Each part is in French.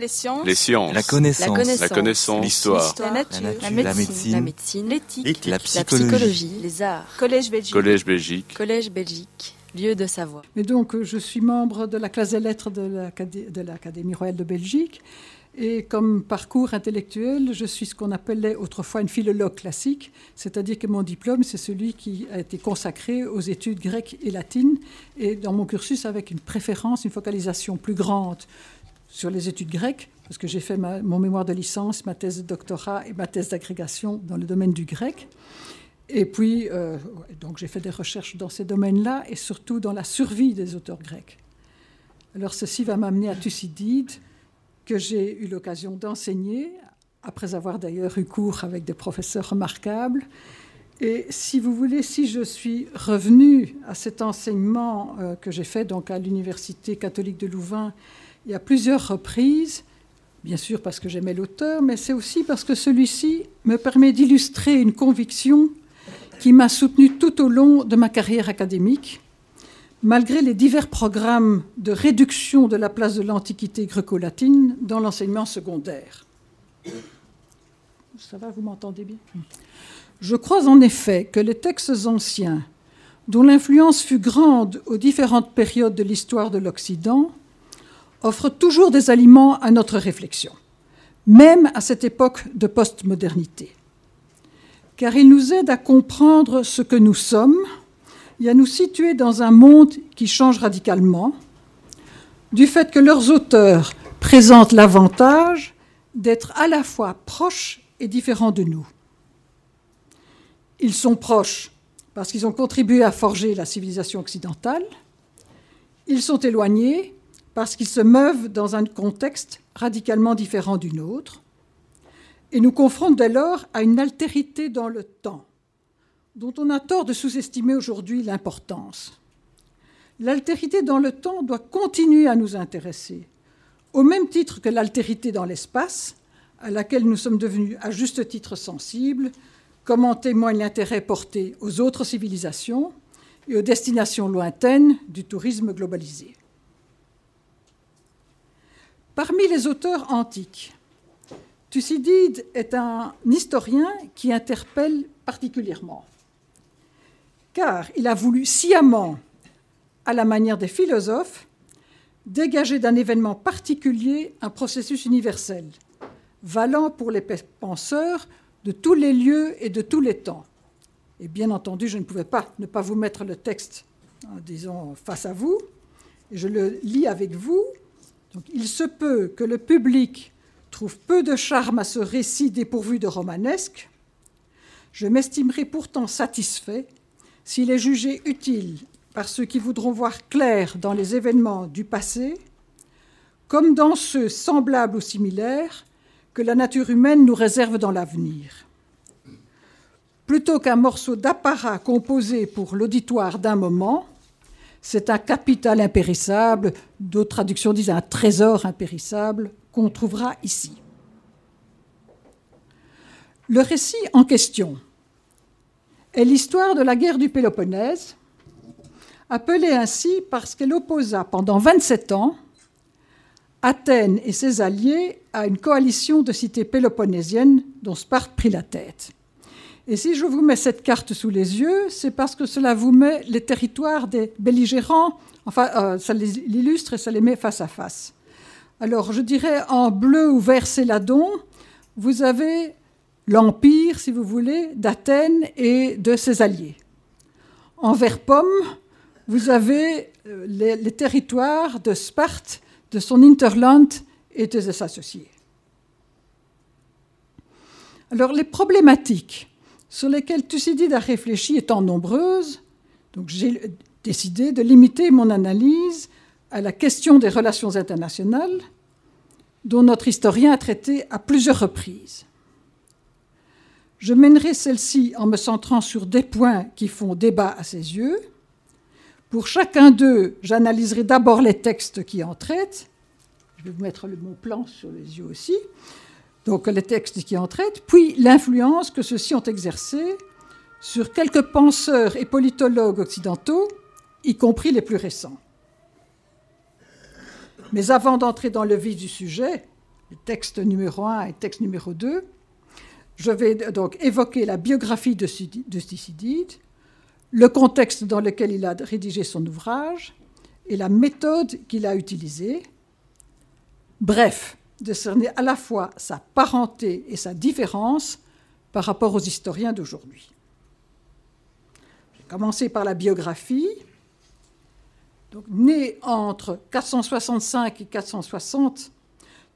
Les sciences. Les sciences. La connaissance. La connaissance. L'histoire. La nature. La La nature. médecine. La médecine. La médecine. L'éthique. La La psychologie. psychologie. Les arts. Collège Belgique. Collège Belgique. Collège Belgique. Lieu de savoir. Et donc, euh, je suis membre de la classe des lettres de l'Acadé- de l'Académie royale de Belgique. Et comme parcours intellectuel, je suis ce qu'on appelait autrefois une philologue classique, c'est-à-dire que mon diplôme, c'est celui qui a été consacré aux études grecques et latines, et dans mon cursus avec une préférence, une focalisation plus grande sur les études grecques, parce que j'ai fait mon mémoire de licence, ma thèse de doctorat et ma thèse d'agrégation dans le domaine du grec. Et puis, euh, donc j'ai fait des recherches dans ces domaines-là et surtout dans la survie des auteurs grecs. Alors ceci va m'amener à Thucydide, que j'ai eu l'occasion d'enseigner, après avoir d'ailleurs eu cours avec des professeurs remarquables. Et si vous voulez, si je suis revenue à cet enseignement euh, que j'ai fait donc à l'Université catholique de Louvain y a plusieurs reprises, bien sûr parce que j'aimais l'auteur, mais c'est aussi parce que celui-ci me permet d'illustrer une conviction qui m'a soutenue tout au long de ma carrière académique, malgré les divers programmes de réduction de la place de l'Antiquité gréco-latine dans l'enseignement secondaire. Ça va, vous m'entendez bien? Je crois en effet que les textes anciens, dont l'influence fut grande aux différentes périodes de l'histoire de l'Occident, offrent toujours des aliments à notre réflexion, même à cette époque de postmodernité car il nous aide à comprendre ce que nous sommes et à nous situer dans un monde qui change radicalement, du fait que leurs auteurs présentent l'avantage d'être à la fois proches et différents de nous. Ils sont proches parce qu'ils ont contribué à forger la civilisation occidentale, ils sont éloignés parce qu'ils se meuvent dans un contexte radicalement différent du nôtre, et nous confrontent dès lors à une altérité dans le temps, dont on a tort de sous-estimer aujourd'hui l'importance. L'altérité dans le temps doit continuer à nous intéresser, au même titre que l'altérité dans l'espace, à laquelle nous sommes devenus à juste titre sensibles, comme en témoigne l'intérêt porté aux autres civilisations et aux destinations lointaines du tourisme globalisé. Parmi les auteurs antiques, Thucydide est un historien qui interpelle particulièrement, car il a voulu sciemment, à la manière des philosophes, dégager d'un événement particulier un processus universel, valant pour les penseurs de tous les lieux et de tous les temps. Et bien entendu, je ne pouvais pas ne pas vous mettre le texte, disons, face à vous, et je le lis avec vous. Il se peut que le public trouve peu de charme à ce récit dépourvu de romanesque, je m'estimerai pourtant satisfait s'il est jugé utile par ceux qui voudront voir clair dans les événements du passé, comme dans ceux semblables ou similaires que la nature humaine nous réserve dans l'avenir. Plutôt qu'un morceau d'apparat composé pour l'auditoire d'un moment, c'est un capital impérissable, d'autres traductions disent un trésor impérissable, qu'on trouvera ici. Le récit en question est l'histoire de la guerre du Péloponnèse, appelée ainsi parce qu'elle opposa pendant 27 ans Athènes et ses alliés à une coalition de cités péloponnésiennes dont Sparte prit la tête. Et si je vous mets cette carte sous les yeux, c'est parce que cela vous met les territoires des belligérants, enfin, euh, ça l'illustre et ça les met face à face. Alors, je dirais en bleu ou vert céladon, vous avez l'empire, si vous voulez, d'Athènes et de ses alliés. En vert pomme, vous avez les, les, territoires de Sparte, de son interland et de ses associés. Alors, les problématiques sur lesquelles Thucydide a réfléchi étant nombreuses, donc j'ai décidé de limiter mon analyse à la question des relations internationales, dont notre historien a traité à plusieurs reprises. Je mènerai celle-ci en me centrant sur des points qui font débat à ses yeux. Pour chacun d'eux, j'analyserai d'abord les textes qui en traitent. Je vais vous mettre le mot plan sur les yeux aussi. Donc les textes qui en traitent, puis l'influence que ceux-ci ont exercée sur quelques penseurs et politologues occidentaux, y compris les plus récents. Mais avant d'entrer dans le vif du sujet, texte numéro 1 et texte numéro 2. Je vais donc évoquer la biographie de, Thucydide, le contexte dans lequel il a rédigé son ouvrage et la méthode qu'il a utilisée. Bref, de cerner à la fois sa parenté et sa différence par rapport aux historiens d'aujourd'hui. Je vais commencer par la biographie. Né entre 465 et 460,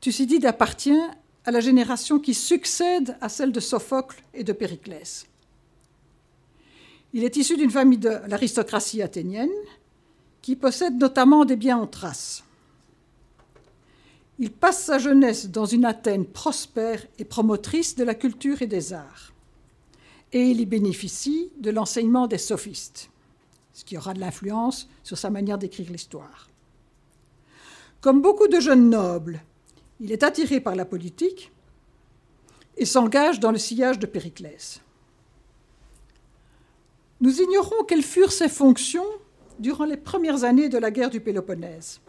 Thucydide appartient à la génération qui succède à celle de Sophocle et de Périclès. Il est issu d'une famille de l'aristocratie athénienne qui possède notamment des biens en Thrace. Il passe sa jeunesse dans une Athènes prospère et promotrice de la culture et des arts. Et il y bénéficie de l'enseignement des sophistes, ce qui aura de l'influence sur sa manière d'écrire l'histoire. Comme beaucoup de jeunes nobles, il est attiré par la politique et s'engage dans le sillage de Périclès. Nous ignorons quelles furent ses fonctions durant les premières années de la guerre du Péloponnèse.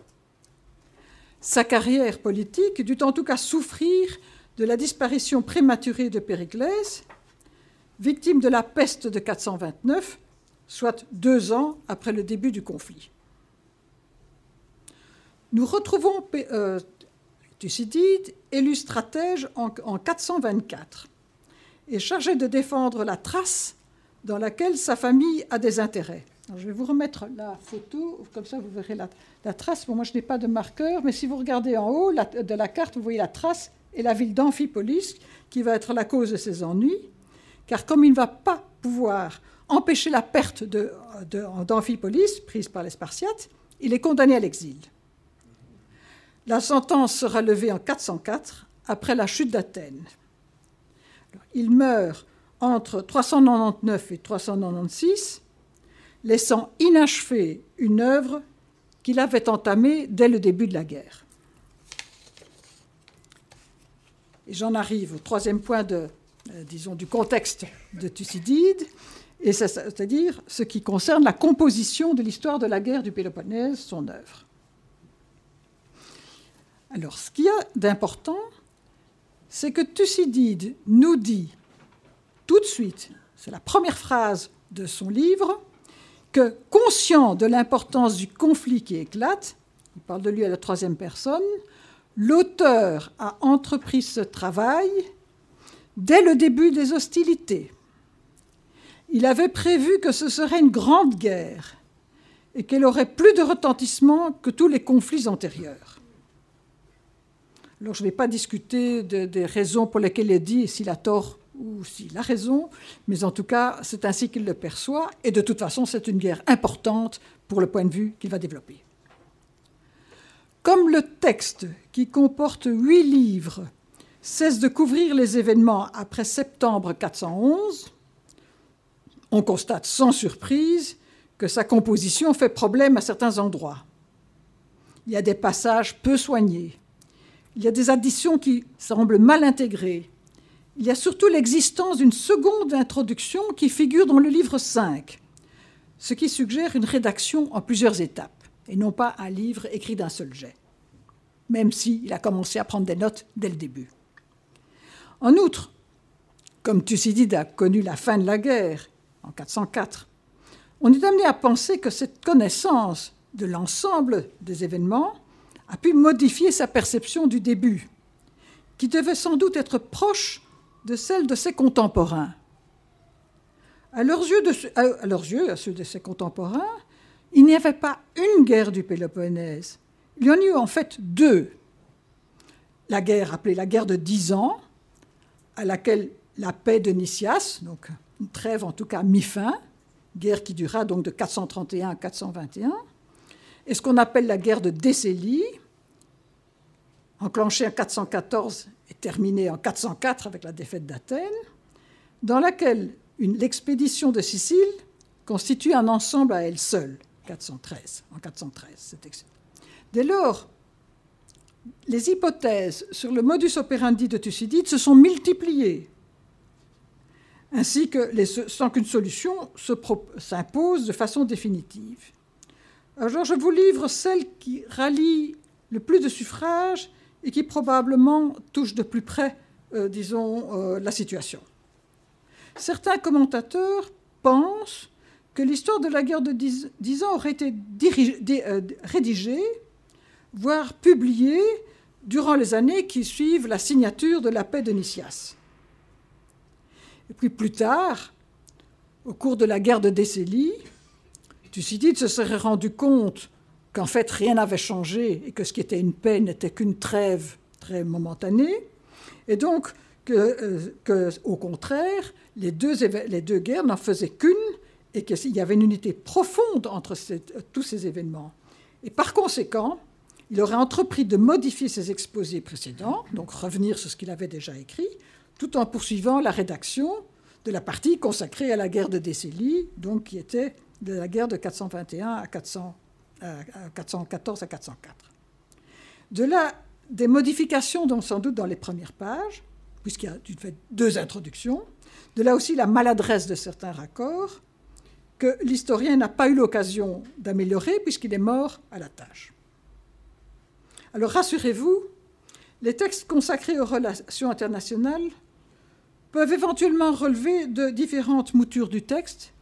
Sa carrière politique dut en tout cas souffrir de la disparition prématurée de Périclès, victime de la peste de 429, soit deux ans après le début du conflit. Nous retrouvons euh, Thucydide, élu stratège en, 424, et chargé de défendre la trace dans laquelle sa famille a des intérêts. Je vais vous remettre la photo, comme ça vous verrez la, trace. Moi je n'ai pas de marqueur, mais si vous regardez en haut de la carte, vous voyez la trace et la ville d'Amphipolis, qui va être la cause de ses ennuis, car comme il ne va pas pouvoir empêcher la perte d'Amphipolis, prise par les Spartiates, il est condamné à l'exil. La sentence sera levée en 404, après la chute d'Athènes. Il meurt entre 399 et 396, laissant inachevée une œuvre qu'il avait entamée dès le début de la guerre. Et j'en arrive au troisième point euh, disons, du contexte de Thucydide, c'est-à-dire ce qui concerne la composition de l'histoire de la guerre du Péloponnèse, son œuvre. Alors, ce qu'il y a d'important, c'est que Thucydide nous dit tout de suite, c'est la première phrase de son livre, conscient de l'importance du conflit qui éclate, il parle de lui à la troisième personne, l'auteur a entrepris ce travail dès le début des hostilités. Il avait prévu que ce serait une grande guerre et qu'elle aurait plus de retentissement que tous les conflits antérieurs. Alors je ne vais pas discuter des raisons pour lesquelles il dit s'il a tort ou s'il a raison, mais en tout cas, c'est ainsi qu'il le perçoit, et de toute façon, c'est une guerre importante pour le point de vue qu'il va développer. Comme le texte, qui comporte huit livres, cesse de couvrir les événements après septembre 411, on constate sans surprise que sa composition fait problème à certains endroits. Il y a des passages peu soignés, il y a des additions qui semblent mal intégrées. Il y a surtout l'existence d'une seconde introduction qui figure dans le livre 5, ce qui suggère une rédaction en plusieurs étapes, et non pas un livre écrit d'un seul jet, même s'il a commencé à prendre des notes dès le début. En outre, comme Thucydide a connu la fin de la guerre en 404, on est amené à penser que cette connaissance de l'ensemble des événements a pu modifier sa perception du début, qui devait sans doute être proche de celle de ses contemporains. À leurs yeux, à ceux de ses contemporains, il n'y avait pas une guerre du Péloponnèse. Il y en a eu en fait deux. La guerre appelée la guerre de dix ans, à laquelle la paix de Nicias, donc une trêve en tout cas mi-fin, guerre qui dura donc de 431 à 421, et ce qu'on appelle la guerre de Décélie, enclenchée en 414 et terminée en 404 avec la défaite d'Athènes, dans laquelle l'expédition de Sicile constitue un ensemble à elle seule, 413, en 413. Dès lors, les hypothèses sur le modus operandi de Thucydide se sont multipliées, ainsi que sans qu'une solution s'impose de façon définitive. Alors je vous livre celle qui rallie le plus de suffrages et qui probablement touche de plus près, euh, disons, euh, la situation. Certains commentateurs pensent que l'histoire de la guerre de dix, ans aurait été euh, rédigée, voire publiée, durant les années qui suivent la signature de la paix de Nicias. Et puis plus tard, au cours de la guerre de Décélie, Thucydide se serait rendu compte qu'en fait rien n'avait changé et que ce qui était une paix n'était qu'une trêve très momentanée, et donc que, euh, au contraire, les deux, les deux guerres n'en faisaient qu'une et qu'il y avait une unité profonde entre tous ces événements. Et par conséquent, il aurait entrepris de modifier ses exposés précédents, donc revenir sur ce qu'il avait déjà écrit, tout en poursuivant la rédaction de la partie consacrée à la guerre de Décélie, donc qui était de la guerre de 421 à, 400, 414 à 404. De là, des modifications, donc sans doute dans les premières pages, puisqu'il y a deux introductions, de là aussi la maladresse de certains raccords, que l'historien n'a pas eu l'occasion d'améliorer puisqu'il est mort à la tâche. Alors rassurez-vous, les textes consacrés aux relations internationales peuvent éventuellement relever de différentes moutures du texte,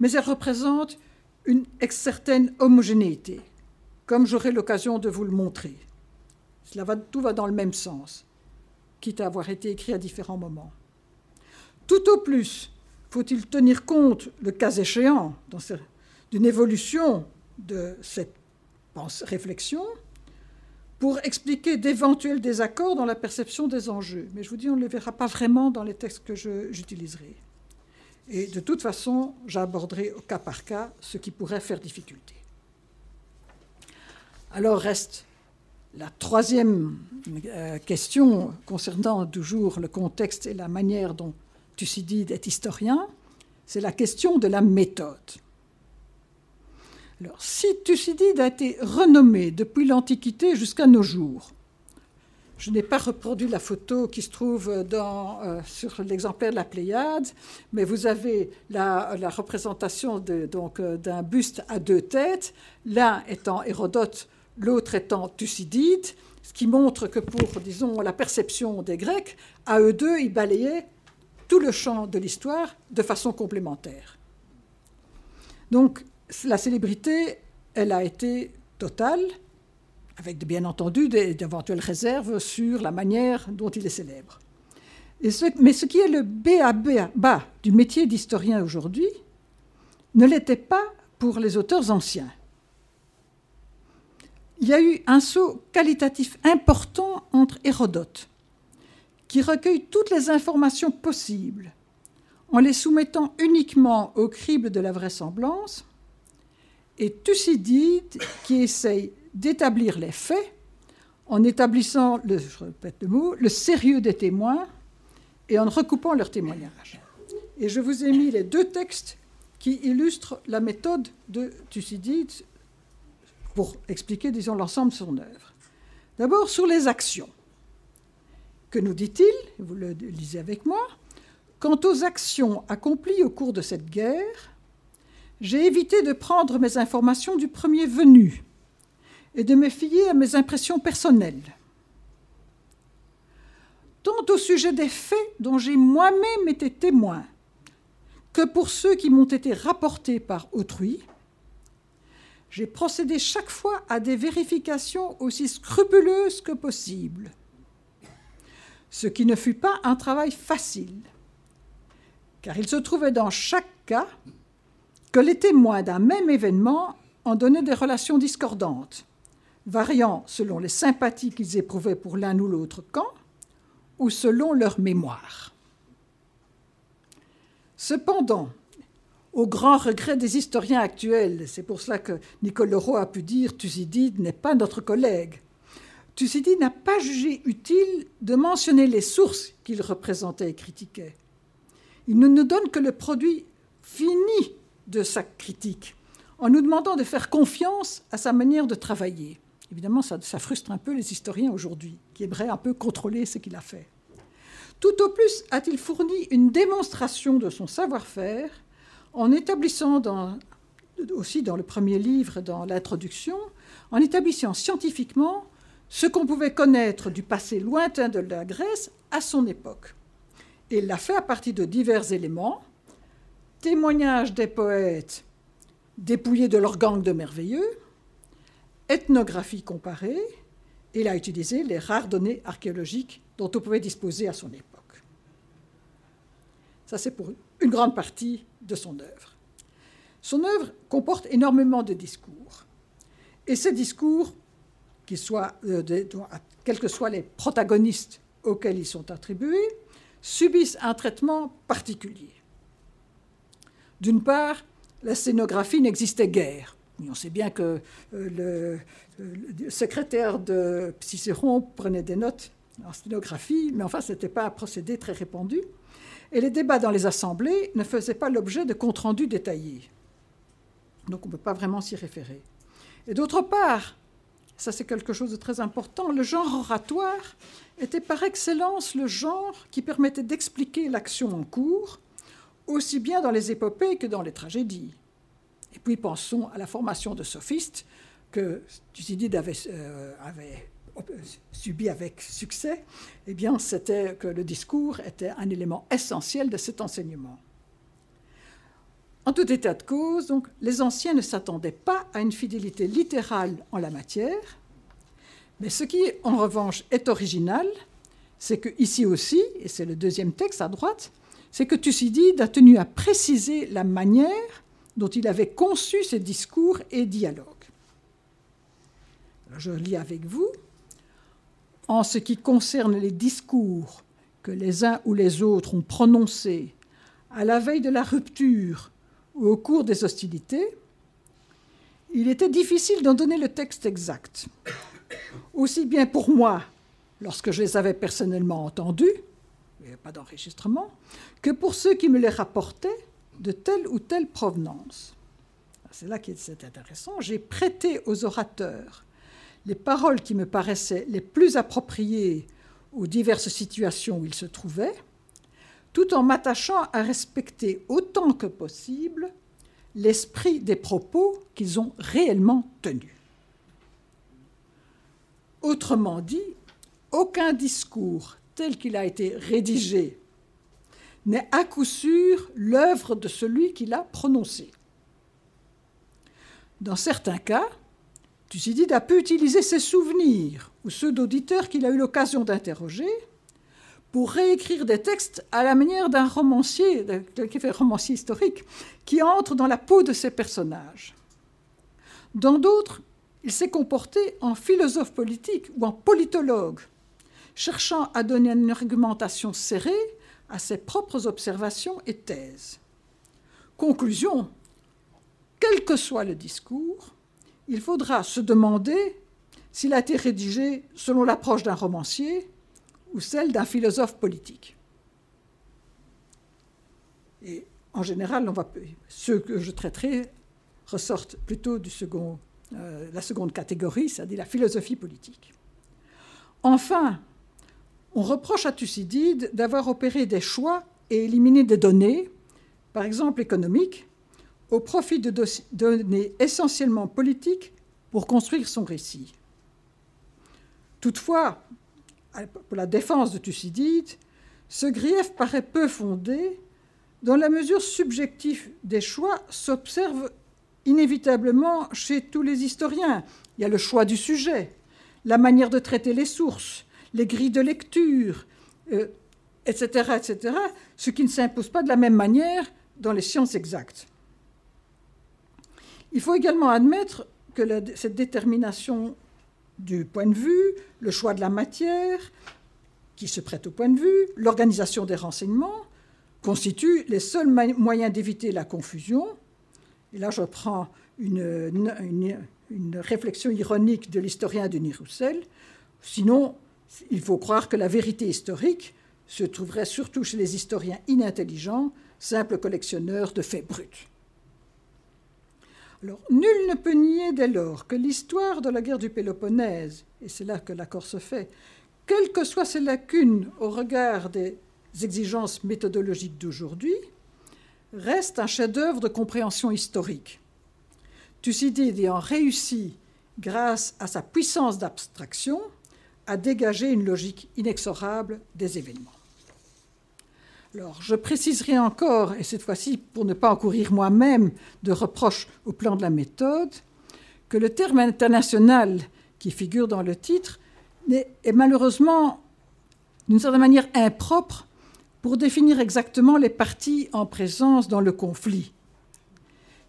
mais elles représentent une certaine homogénéité, comme j'aurai l'occasion de vous le montrer. Tout va dans le même sens, quitte à avoir été écrit à différents moments. Tout au plus, faut-il tenir compte, le cas échéant, d'une évolution de cette réflexion pour expliquer d'éventuels désaccords dans la perception des enjeux. Mais je vous dis, on ne les verra pas vraiment dans les textes que j'utiliserai. Et de toute façon, j'aborderai au cas par cas ce qui pourrait faire difficulté. Alors reste la troisième euh, question concernant toujours le contexte et la manière dont Thucydide est historien, c'est la question de la méthode. Alors, si Thucydide a été renommé depuis l'Antiquité jusqu'à nos jours, je n'ai pas reproduit la photo qui se trouve dans, euh, sur l'exemplaire de la Pléiade, mais vous avez la, représentation euh, d'un buste à deux têtes, l'un étant Hérodote, l'autre étant Thucydide, ce qui montre que pour, disons, la perception des Grecs, à eux deux, ils balayaient tout le champ de l'histoire de façon complémentaire. Donc la célébrité, elle a été totale, avec bien entendu d'éventuelles réserves sur la manière dont il est célèbre. mais ce qui est le bas du métier d'historien aujourd'hui ne l'était pas pour les auteurs anciens. Il y a eu un saut qualitatif important entre Hérodote, qui recueille toutes les informations possibles en les soumettant uniquement au crible de la vraisemblance, et Thucydide qui essaye d'établir les faits en établissant, le, je répète le mot, le sérieux des témoins et en recoupant leurs témoignages. Et je vous ai mis les deux textes qui illustrent la méthode de Thucydide pour expliquer, disons, l'ensemble de son œuvre. D'abord sur les actions. Que nous dit-il? Vous le lisez avec moi. Quant aux actions accomplies au cours de cette guerre, j'ai évité de prendre mes informations du premier venu et de me fier à mes impressions personnelles. Tant au sujet des faits dont j'ai moi-même été témoin que pour ceux qui m'ont été rapportés par autrui, j'ai procédé chaque fois à des vérifications aussi scrupuleuses que possible ce qui ne fut pas un travail facile, car il se trouvait dans chaque cas que les témoins d'un même événement en donnaient des relations discordantes, variant selon les sympathies qu'ils éprouvaient pour l'un ou l'autre camp, ou selon leur mémoire. Cependant, au grand regret des historiens actuels, c'est pour cela que Nicole Leroy a pu dire Thucydide n'est pas notre collègue, Thucydide n'a pas jugé utile de mentionner les sources qu'il représentait et critiquait. Il ne nous donne que le produit fini de sa critique, en nous demandant de faire confiance à sa manière de travailler. Évidemment, ça, frustre un peu les historiens aujourd'hui, qui aimeraient un peu contrôler ce qu'il a fait. Tout au plus a-t-il fourni une démonstration de son savoir-faire en établissant aussi dans le premier livre, dans l'introduction, en établissant scientifiquement ce qu'on pouvait connaître du passé lointain de la Grèce à son époque. Et il l'a fait à partir de divers éléments, témoignages des poètes dépouillés de leur gang de merveilleux, ethnographie comparée, il a utilisé les rares données archéologiques dont on pouvait disposer à son époque. Ça, c'est pour une grande partie de son œuvre. Son œuvre comporte énormément de discours. Et ces discours, euh, quels que soient les protagonistes auxquels ils sont attribués, subissent un traitement particulier. D'une part, la scénographie n'existait guère. On sait bien que euh, le, secrétaire de Cicéron prenait des notes en scénographie, mais enfin, ce n'était pas un procédé très répandu. Et les débats dans les assemblées ne faisaient pas l'objet de comptes rendus détaillés. Donc on ne peut pas vraiment s'y référer. Et d'autre part, ça c'est quelque chose de très important, le genre oratoire était par excellence le genre qui permettait d'expliquer l'action en cours, aussi bien dans les épopées que dans les tragédies. Et puis pensons à la formation de sophistes que Thucydide avait, euh, subi avec succès. Eh bien, c'était que le discours était un élément essentiel de cet enseignement. En tout état de cause, donc, les anciens ne s'attendaient pas à une fidélité littérale en la matière, mais ce qui, en revanche, est original, c'est que ici aussi, et c'est le deuxième texte à droite, c'est que Thucydide a tenu à préciser la manière dont il avait conçu ses discours et dialogues. je lis avec vous. En ce qui concerne les discours que les uns ou les autres ont prononcés à la veille de la rupture ou au cours des hostilités, il était difficile d'en donner le texte exact. Aussi bien pour moi, lorsque je les avais personnellement entendus, il n'y avait pas d'enregistrement, que pour ceux qui me les rapportaient de telle ou telle provenance. C'est là que c'est intéressant. J'ai prêté aux orateurs les paroles qui me paraissaient les plus appropriées aux diverses situations où ils se trouvaient, tout en m'attachant à respecter autant que possible l'esprit des propos qu'ils ont réellement tenus. Autrement dit, aucun discours tel qu'il a été rédigé n'est à coup sûr l'œuvre de celui qui l'a prononcé. Dans certains cas, Thucydide a pu utiliser ses souvenirs ou ceux d'auditeurs qu'il a eu l'occasion d'interroger pour réécrire des textes à la manière d'un romancier, fait romancier historique, qui entre dans la peau de ses personnages. Dans d'autres, il s'est comporté en philosophe politique ou en politologue, cherchant à donner une argumentation serrée à ses propres observations et thèses. Conclusion, quel que soit le discours, il faudra se demander s'il a été rédigé selon l'approche d'un romancier ou celle d'un philosophe politique. Et en général, ceux que je traiterai ressortent plutôt second, euh, la seconde catégorie, c'est-à-dire la philosophie politique. Enfin, on reproche à Thucydide d'avoir opéré des choix et éliminé des données, par exemple économiques, au profit de données essentiellement politiques pour construire son récit. Toutefois, pour la défense de Thucydide, ce grief paraît peu fondé dans la mesure subjective des choix s'observe inévitablement chez tous les historiens. Il y a le choix du sujet, la manière de traiter les sources, les grilles de lecture, etc., euh, etc., ce qui ne s'impose pas de la même manière dans les sciences exactes. Il faut également admettre que cette détermination du point de vue, le choix de la matière, qui se prête au point de vue, l'organisation des renseignements, constituent les seuls moyens d'éviter la confusion. Et là, je prends une, une réflexion ironique de l'historien Denis Roussel. Sinon, il faut croire que la vérité historique se trouverait surtout chez les historiens inintelligents, simples collectionneurs de faits bruts. Alors, nul ne peut nier dès lors que l'histoire de la guerre du Péloponnèse, et c'est là que l'accord se fait, quelles que soient ses lacunes au regard des exigences méthodologiques d'aujourd'hui, reste un chef-d'œuvre de compréhension historique. Thucydide ayant réussi, grâce à sa puissance d'abstraction, à dégager une logique inexorable des événements. Alors, je préciserai encore, et cette fois-ci pour ne pas encourir moi-même de reproches au plan de la méthode, que le terme international qui figure dans le titre est malheureusement, d'une certaine manière, impropre pour définir exactement les parties en présence dans le conflit.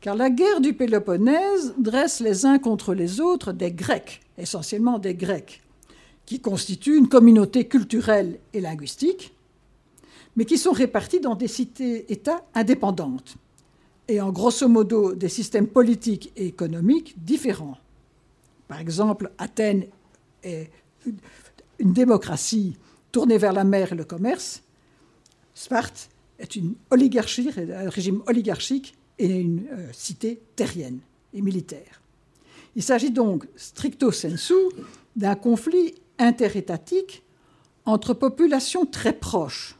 Car la guerre du Péloponnèse dresse les uns contre les autres des Grecs, essentiellement des Grecs, qui constituent une communauté culturelle et linguistique, mais qui sont répartis dans des cités-États indépendantes et en grosso modo des systèmes politiques et économiques différents. Par exemple, Athènes est une démocratie tournée vers la mer et le commerce. Sparte est une oligarchie, un régime oligarchique et une euh, cité terrienne et militaire. Il s'agit donc, stricto sensu, d'un conflit interétatique entre populations très proches,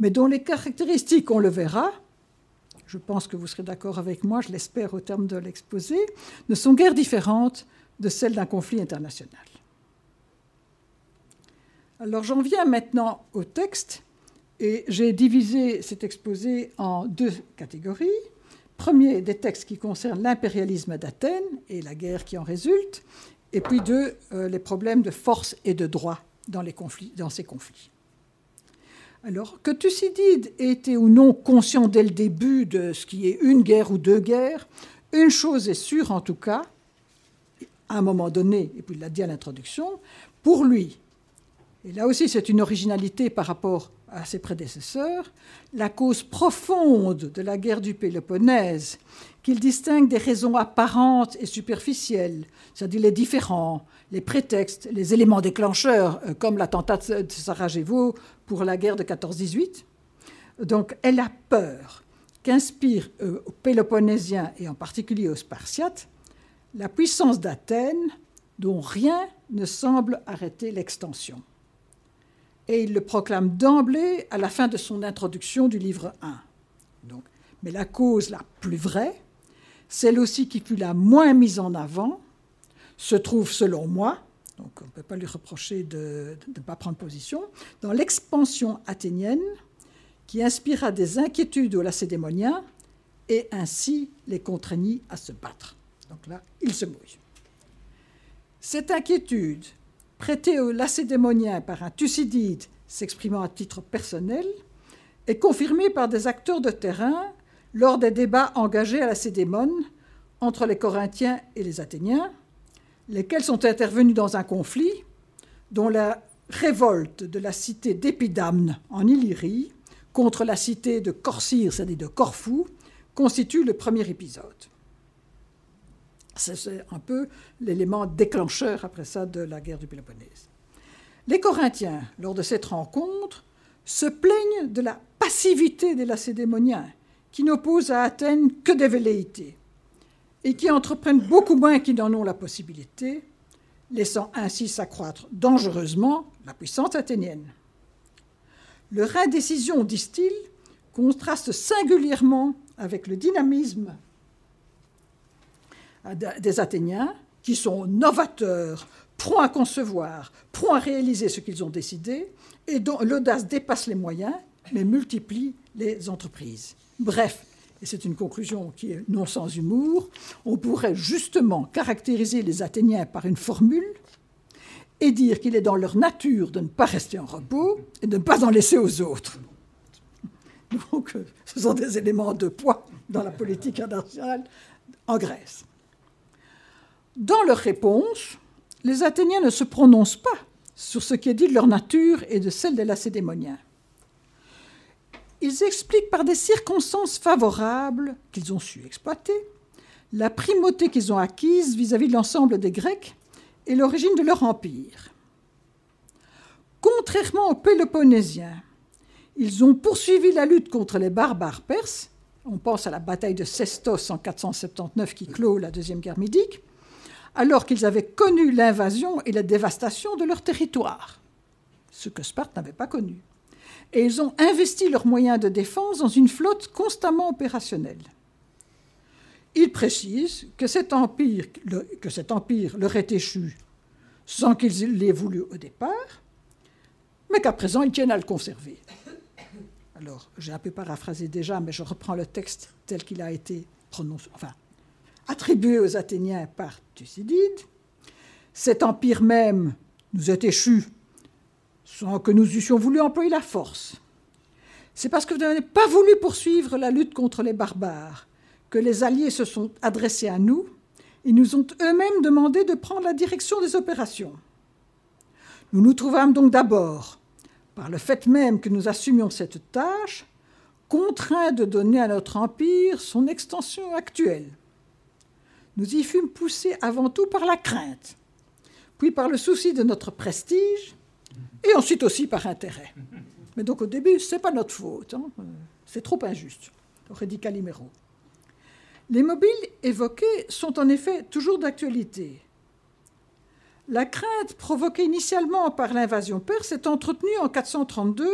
mais dont les caractéristiques, on le verra, je pense que vous serez d'accord avec moi, je l'espère au terme de l'exposé, ne sont guère différentes de celles d'un conflit international. Alors j'en viens maintenant au texte et j'ai divisé cet exposé en deux catégories. Premier, des textes qui concernent l'impérialisme d'Athènes et la guerre qui en résulte, et puis deux, euh, les problèmes de force et de droit dans, les conflits, dans ces conflits. Alors, que Thucydide ait été ou non conscient dès le début de ce qui est une guerre ou deux guerres, une chose est sûre en tout cas, à un moment donné, et puis il l'a dit à l'introduction, pour lui, et là aussi c'est une originalité par rapport à ses prédécesseurs, la cause profonde de la guerre du Péloponnèse, qu'il distingue des raisons apparentes et superficielles, c'est-à-dire les différents, les prétextes, les éléments déclencheurs, euh, comme l'attentat de Sarajevo pour la guerre de 14-18. Donc elle a peur qu'inspire euh, aux Péloponnésiens et en particulier aux Spartiates la puissance d'Athènes dont rien ne semble arrêter l'extension. Et il le proclame d'emblée à la fin de son introduction du livre 1. Donc, mais la cause la plus vraie, celle aussi qui fut la moins mise en avant, se trouve, selon moi, donc on ne peut pas lui reprocher de ne pas prendre position, dans l'expansion athénienne qui inspira des inquiétudes aux Lacédémoniens et ainsi les contraignit à se battre. Donc là, il se mouille. Cette inquiétude, prêtée aux Lacédémoniens par un Thucydide s'exprimant à titre personnel, est confirmée par des acteurs de terrain lors des débats engagés à Lacédémone entre les Corinthiens et les Athéniens, lesquels sont intervenus dans un conflit dont la révolte de la cité d'Épidamne en Illyrie contre la cité de Corcyre, c'est-à-dire de Corfou, constitue le premier épisode. C'est un peu l'élément déclencheur après ça de la guerre du Péloponnèse. Les Corinthiens, lors de cette rencontre, se plaignent de la passivité des Lacédémoniens, qui n'opposent à Athènes que des velléités et qui entreprennent beaucoup moins qu'ils n'en ont la possibilité, laissant ainsi s'accroître dangereusement la puissance athénienne. Leur indécision, disent-ils, contraste singulièrement avec le dynamisme des Athéniens, qui sont novateurs, prompts à concevoir, prompts à réaliser ce qu'ils ont décidé, et dont l'audace dépasse les moyens, mais multiplie les entreprises. Bref, et c'est une conclusion qui est non sans humour, on pourrait justement caractériser les Athéniens par une formule et dire qu'il est dans leur nature de ne pas rester en repos et de ne pas en laisser aux autres. Donc, euh, ce sont des éléments de poids dans la politique internationale en Grèce. Dans leur réponse, les Athéniens ne se prononcent pas sur ce qui est dit de leur nature et de celle des Lacédémoniens ils expliquent par des circonstances favorables qu'ils ont su exploiter la primauté qu'ils ont acquise vis-à-vis de l'ensemble des Grecs et l'origine de leur empire. Contrairement aux Péloponnésiens, ils ont poursuivi la lutte contre les barbares perses, on pense à la bataille de Sestos en 479 qui clôt la Deuxième Guerre médique, alors qu'ils avaient connu l'invasion et la dévastation de leur territoire, ce que Sparte n'avait pas connu et ils ont investi leurs moyens de défense dans une flotte constamment opérationnelle. Ils précisent que cet empire, que cet empire leur est échu sans qu'ils l'aient voulu au départ, mais qu'à présent ils tiennent à le conserver. Alors, j'ai un peu paraphrasé déjà, mais je reprends le texte tel qu'il a été prononcé, enfin, attribué aux Athéniens par Thucydide. Cet empire même nous est échu sans que nous eussions voulu employer la force. C'est parce que vous n'avez pas voulu poursuivre la lutte contre les barbares que les Alliés se sont adressés à nous et nous ont eux-mêmes demandé de prendre la direction des opérations. Nous nous trouvâmes donc d'abord, par le fait même que nous assumions cette tâche, contraints de donner à notre empire son extension actuelle. Nous y fûmes poussés avant tout par la crainte, puis par le souci de notre prestige, et ensuite aussi par intérêt. Mais donc au début, ce n'est pas notre faute, hein. c'est trop injuste, aurait dit. Les mobiles évoqués sont en effet toujours d'actualité. La crainte provoquée initialement par l'invasion perse est entretenue en 432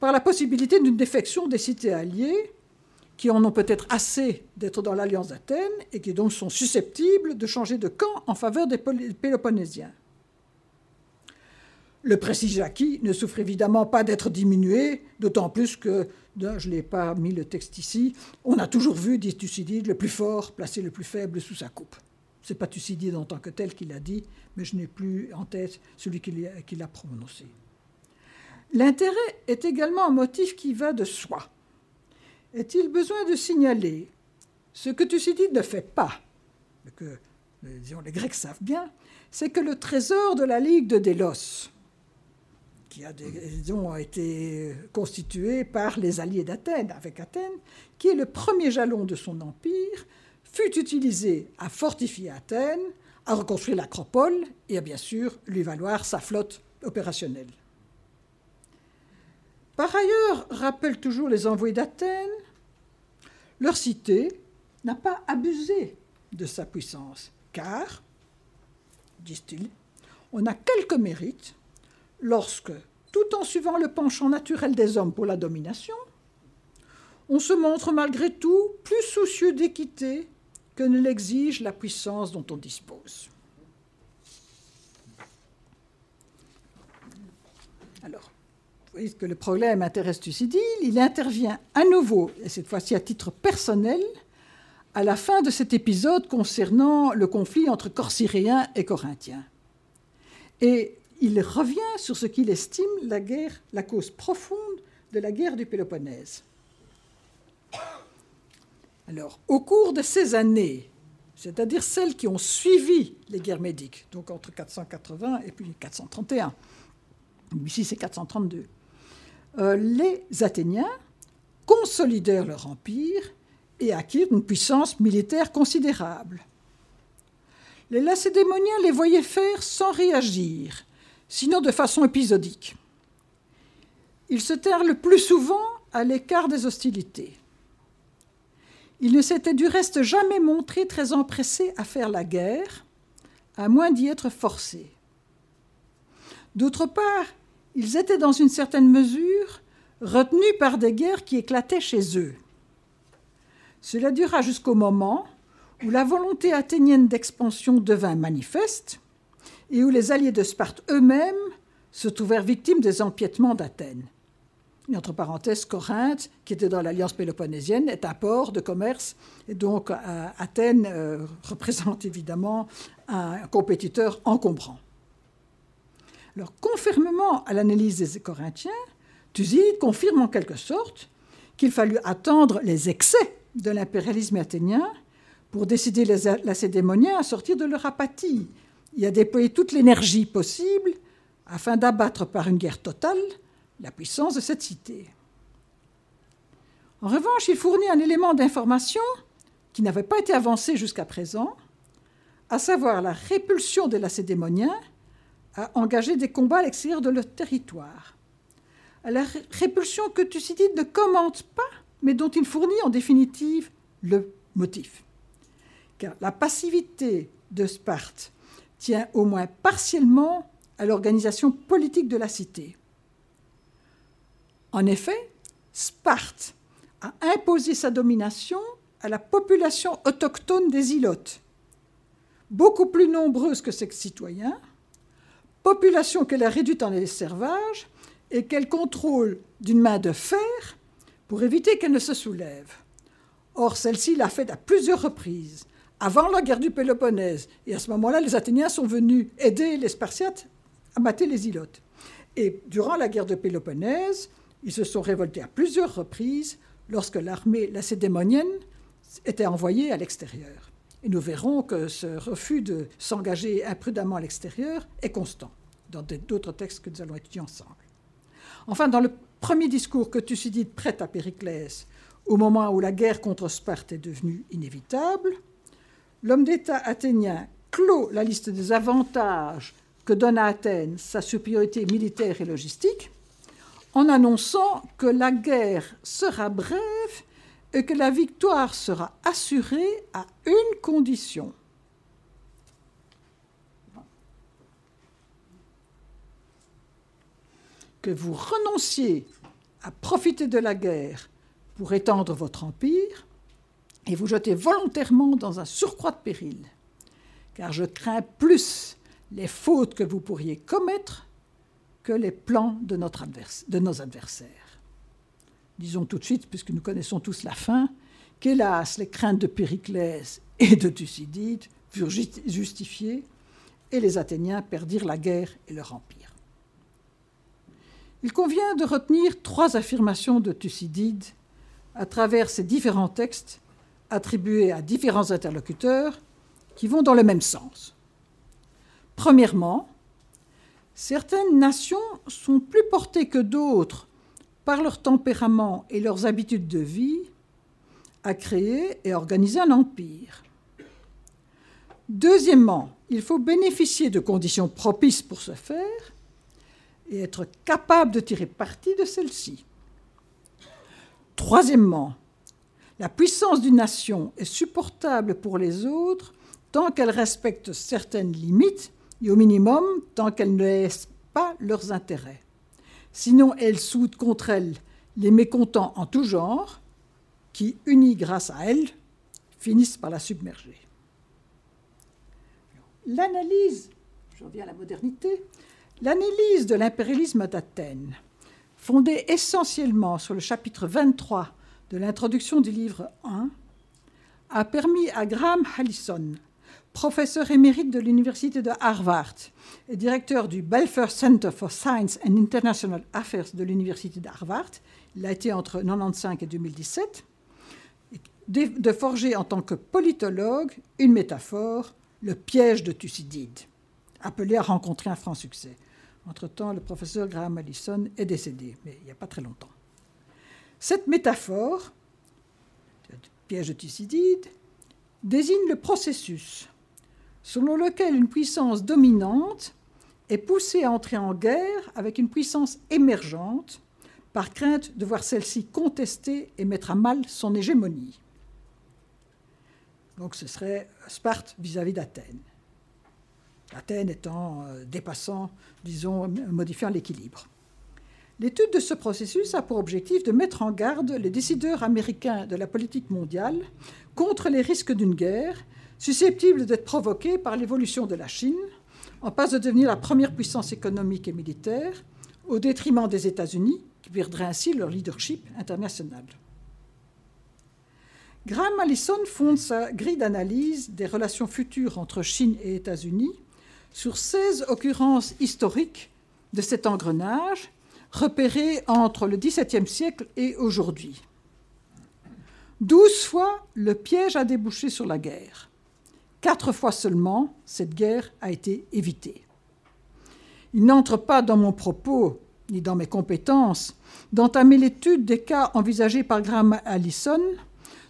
par la possibilité d'une défection des cités alliées, qui en ont peut-être assez d'être dans l'alliance d'Athènes et qui donc sont susceptibles de changer de camp en faveur des Péloponnésiens. Le prestige acquis ne souffre évidemment pas d'être diminué, d'autant plus que, je n'ai pas mis le texte ici, on a toujours vu, dit Thucydide, le plus fort placer le plus faible sous sa coupe. Ce n'est pas Thucydide en tant que tel qui l'a dit, mais je n'ai plus en tête celui qui l'a prononcé. L'intérêt est également un motif qui va de soi. Est-il besoin de signaler ce que Thucydide ne fait pas, que les Grecs savent bien, c'est que le trésor de la Ligue de Délos, a, ont été constitués par les alliés d'Athènes, avec Athènes, qui est le premier jalon de son empire, fut utilisé à fortifier Athènes, à reconstruire l'acropole et à bien sûr lui valoir sa flotte opérationnelle. Par ailleurs, rappellent toujours les envoyés d'Athènes, leur cité n'a pas abusé de sa puissance, car, disent-ils, on a quelques mérites lorsque, tout en suivant le penchant naturel des hommes pour la domination, on se montre malgré tout plus soucieux d'équité que ne l'exige la puissance dont on dispose. Alors, vous voyez que le problème intéresse Thucydide, il intervient à nouveau, et cette fois-ci à titre personnel, à la fin de cet épisode concernant le conflit entre Corcyréens et Corinthiens. Et il revient sur ce qu'il estime la cause profonde de la guerre du Péloponnèse. Alors, au cours de ces années, c'est-à-dire celles qui ont suivi les guerres médiques, donc entre 480 et puis 431, ici c'est 432, euh, les Athéniens consolidèrent leur empire et acquirent une puissance militaire considérable. Les Lacédémoniens les voyaient faire sans réagir, sinon de façon épisodique. Ils se tinrent le plus souvent à l'écart des hostilités. Ils ne s'étaient du reste jamais montrés très empressés à faire la guerre, à moins d'y être forcés. D'autre part, ils étaient dans une certaine mesure retenus par des guerres qui éclataient chez eux. Cela dura jusqu'au moment où la volonté athénienne d'expansion devint manifeste et où les alliés de Sparte eux-mêmes se trouvèrent victimes des empiètements d'Athènes. Et entre parenthèses, Corinthe, qui était dans l'alliance péloponnésienne, est un port de commerce, et donc euh, Athènes euh, représente évidemment un compétiteur encombrant. Alors, conformément à l'analyse des Corinthiens, Thucydide confirme en quelque sorte qu'il fallut attendre les excès de l'impérialisme athénien pour décider les Lacédémoniens à sortir de leur apathie il a déployé toute l'énergie possible afin d'abattre par une guerre totale la puissance de cette cité. En revanche, il fournit un élément d'information qui n'avait pas été avancé jusqu'à présent, à savoir la répulsion des Lacédémoniens à engager des combats à l'extérieur de leur territoire. La répulsion que Thucydide ne commente pas, mais dont il fournit en définitive le motif. Car la passivité de Sparte tient au moins partiellement à l'organisation politique de la cité. En effet, Sparte a imposé sa domination à la population autochtone des îlotes, beaucoup plus nombreuse que ses citoyens, population qu'elle a réduite en esservage et qu'elle contrôle d'une main de fer pour éviter qu'elle ne se soulève. Or, celle-ci l'a fait à plusieurs reprises, avant la guerre du Péloponnèse. Et à ce moment-là, les Athéniens sont venus aider les Spartiates à mater les ilotes. Et durant la guerre de Péloponnèse, ils se sont révoltés à plusieurs reprises lorsque l'armée lacédémonienne était envoyée à l'extérieur. Et nous verrons que ce refus de s'engager imprudemment à l'extérieur est constant dans d'autres textes que nous allons étudier ensemble. Enfin, dans le premier discours que Thucydide prête à Périclès, au moment où la guerre contre Sparte est devenue inévitable, l'homme d'État athénien clôt la liste des avantages que donne à Athènes sa supériorité militaire et logistique, en annonçant que la guerre sera brève et que la victoire sera assurée à une condition. Que vous renonciez à profiter de la guerre pour étendre votre empire et vous jetez volontairement dans un surcroît de péril, car je crains plus les fautes que vous pourriez commettre que les plans de, nos adversaires. Disons tout de suite, puisque nous connaissons tous la fin, qu'hélas, les craintes de Périclès et de Thucydide furent justifiées et les Athéniens perdirent la guerre et leur empire. Il convient de retenir trois affirmations de Thucydide à travers ces différents textes attribués à différents interlocuteurs qui vont dans le même sens. Premièrement, certaines nations sont plus portées que d'autres par leur tempérament et leurs habitudes de vie à créer et organiser un empire. Deuxièmement, il faut bénéficier de conditions propices pour ce faire et être capable de tirer parti de celles-ci. Troisièmement, la puissance d'une nation est supportable pour les autres tant qu'elle respecte certaines limites et au minimum tant qu'elles ne laissent pas leurs intérêts. Sinon, elle soude contre elle les mécontents en tout genre, qui, unis grâce à elle, finissent par la submerger. L'analyse, je reviens à la modernité, l'analyse de l'impérialisme d'Athènes, fondée essentiellement sur le chapitre 23 de l'introduction du livre 1, a permis à Graham Allison professeur émérite de l'Université de Harvard et directeur du Belfer Center for Science and International Affairs de l'Université de Harvard, il a été entre 1995 et 2017, de forger en tant que politologue une métaphore, le piège de Thucydide, appelé à rencontrer un franc succès. Entre-temps, le professeur Graham Allison est décédé, mais il n'y a pas très longtemps. Cette métaphore, piège de Thucydide, désigne le processus selon lequel une puissance dominante est poussée à entrer en guerre avec une puissance émergente par crainte de voir celle-ci contester et mettre à mal son hégémonie. Donc ce serait Sparte vis-à-vis d'Athènes. Athènes étant euh, dépassant, disons, modifiant l'équilibre. L'étude de ce processus a pour objectif de mettre en garde les décideurs américains de la politique mondiale contre les risques d'une guerre susceptible d'être provoquée par l'évolution de la Chine, en passe de devenir la première puissance économique et militaire, au détriment des États-Unis, qui perdraient ainsi leur leadership international. Graham Allison fonde sa grille d'analyse des relations futures entre Chine et États-Unis sur 16 occurrences historiques de cet engrenage repérées entre le XVIIe siècle et aujourd'hui. Douze fois, le piège a débouché sur la guerre. Quatre fois seulement, cette guerre a été évitée. Il n'entre pas dans mon propos ni dans mes compétences d'entamer l'étude des cas envisagés par Graham Allison,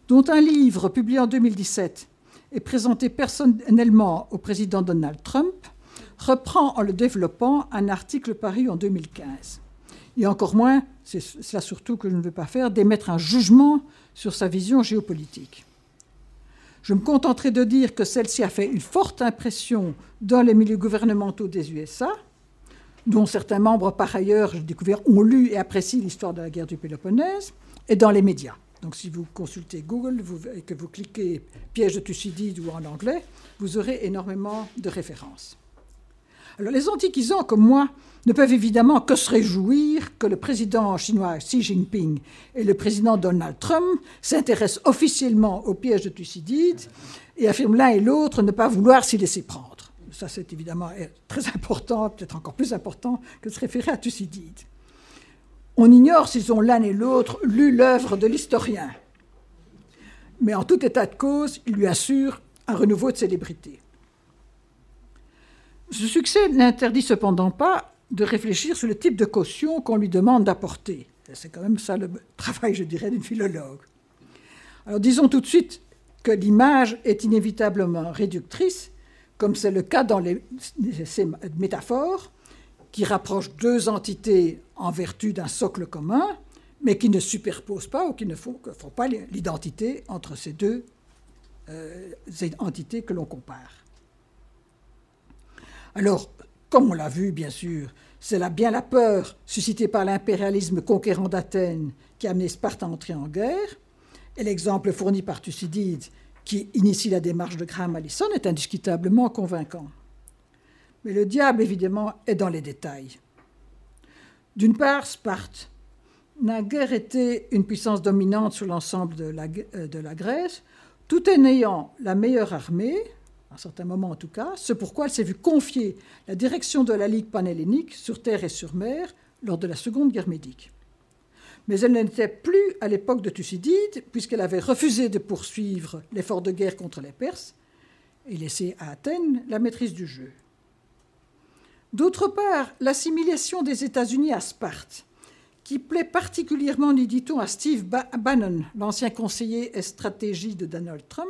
dont un livre publié en 2017 et présenté personnellement au président Donald Trump reprend en le développant un article paru en 2015. Et encore moins, c'est cela surtout que je ne veux pas faire, d'émettre un jugement sur sa vision géopolitique. Je me contenterai de dire que celle-ci a fait une forte impression dans les milieux gouvernementaux des USA, dont certains membres, par ailleurs, j'ai découvert, ont lu et apprécient l'histoire de la guerre du Péloponnèse, et dans les médias. Donc si vous consultez Google et que vous cliquez piège de Thucydide ou en anglais, vous aurez énormément de références. Alors les antiquisants comme moi ne peuvent évidemment que se réjouir que le président chinois Xi Jinping et le président Donald Trump s'intéressent officiellement au piège de Thucydide et affirment l'un et l'autre ne pas vouloir s'y laisser prendre. Ça, c'est évidemment très important, peut-être encore plus important que de se référer à Thucydide. On ignore s'ils ont l'un et l'autre lu l'œuvre de l'historien. Mais en tout état de cause, il lui assure un renouveau de célébrité. Ce succès n'interdit cependant pas de réfléchir sur le type de caution qu'on lui demande d'apporter. C'est quand même ça le travail, je dirais, d'une philologue. Alors disons tout de suite que l'image est inévitablement réductrice, comme c'est le cas dans les, ces métaphores, qui rapprochent deux entités en vertu d'un socle commun, mais qui ne superposent pas ou qui ne font, pas l'identité entre ces deux euh, entités que l'on compare. Alors, comme on l'a vu, bien sûr, c'est bien la peur suscitée par l'impérialisme conquérant d'Athènes qui a amené Sparte à entrer en guerre. Et l'exemple fourni par Thucydide, qui initie la démarche de Graham Allison, est indiscutablement convaincant. Mais le diable, évidemment, est dans les détails. D'une part, Sparte n'a guère été une puissance dominante sur l'ensemble de la, euh, de la Grèce, tout en ayant la meilleure armée, à un certain moment en tout cas, ce pourquoi elle s'est vue confier la direction de la Ligue panhellénique sur terre et sur mer lors de la Seconde Guerre médique. Mais elle n'était plus à l'époque de Thucydide, puisqu'elle avait refusé de poursuivre l'effort de guerre contre les Perses et laissé à Athènes la maîtrise du jeu. D'autre part, l'assimilation des États-Unis à Sparte, qui plaît particulièrement, nous dit-on, à Steve Bannon, l'ancien conseiller et stratégie de Donald Trump,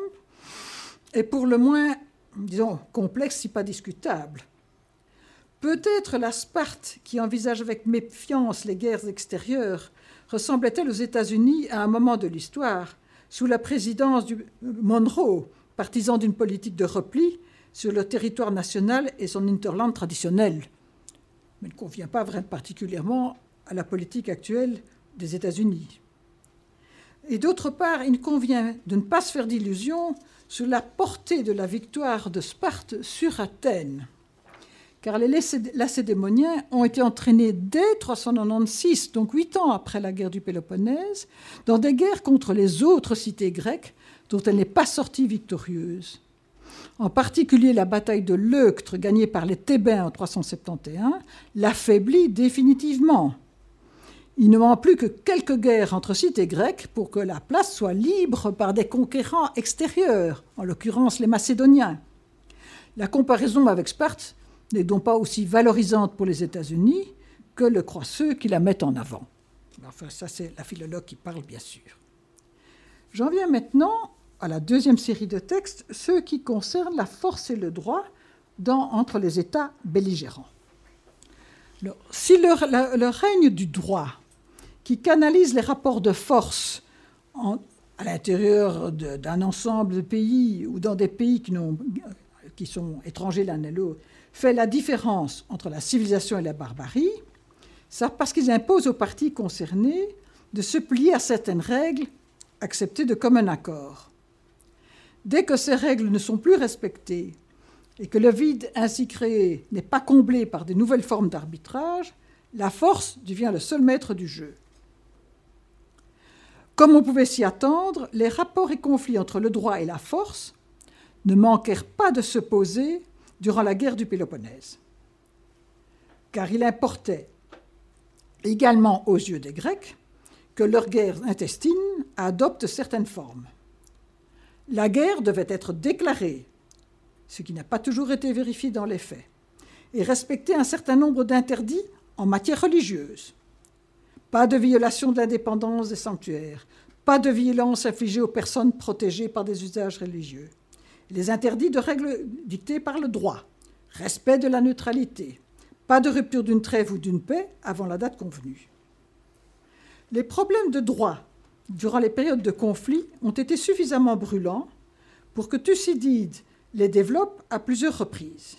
est pour le moins disons, complexe si pas discutable. Peut-être la Sparte, qui envisage avec méfiance les guerres extérieures, ressemblait-elle aux États-Unis à un moment de l'histoire, sous la présidence du Monroe, partisan d'une politique de repli sur le territoire national et son interland traditionnel, mais ne convient pas vraiment particulièrement à la politique actuelle des États-Unis. Et d'autre part, il convient de ne pas se faire d'illusions sur la portée de la victoire de Sparte sur Athènes. Car les Lacédémoniens ont été entraînés dès 396, donc huit ans après la guerre du Péloponnèse, dans des guerres contre les autres cités grecques dont elle n'est pas sortie victorieuse. En particulier la bataille de Leuctre, gagnée par les Thébains en 371, l'affaiblit définitivement. Il ne manque plus que quelques guerres entre cités grecques pour que la place soit libre par des conquérants extérieurs, en l'occurrence les Macédoniens. La comparaison avec Sparte n'est donc pas aussi valorisante pour les États-Unis que le croient ceux qui la mettent en avant. Enfin, ça, c'est la philologue qui parle, bien sûr. J'en viens maintenant à la deuxième série de textes, ceux qui concernent la force et le droit dans, entre les États belligérants. si le, règne du droit qui canalise les rapports de force à l'intérieur d'un ensemble de pays ou dans des pays qui, qui sont étrangers l'un à l'autre, fait la différence entre la civilisation et la barbarie, c'est parce qu'ils imposent aux parties concernées de se plier à certaines règles acceptées de commun accord. Dès que ces règles ne sont plus respectées et que le vide ainsi créé n'est pas comblé par de nouvelles formes d'arbitrage, la force devient le seul maître du jeu. Comme on pouvait s'y attendre, les rapports et conflits entre le droit et la force ne manquèrent pas de se poser durant la guerre du Péloponnèse. Car il importait également aux yeux des Grecs que leur guerre intestine adopte certaines formes. La guerre devait être déclarée, ce qui n'a pas toujours été vérifié dans les faits, et respecter un certain nombre d'interdits en matière religieuse. Pas de violation de l'indépendance des sanctuaires. Pas de violence infligée aux personnes protégées par des usages religieux. Les interdits de règles dictées par le droit. Respect de la neutralité. Pas de rupture d'une trêve ou d'une paix avant la date convenue. Les problèmes de droit durant les périodes de conflit ont été suffisamment brûlants pour que Thucydide les développe à plusieurs reprises.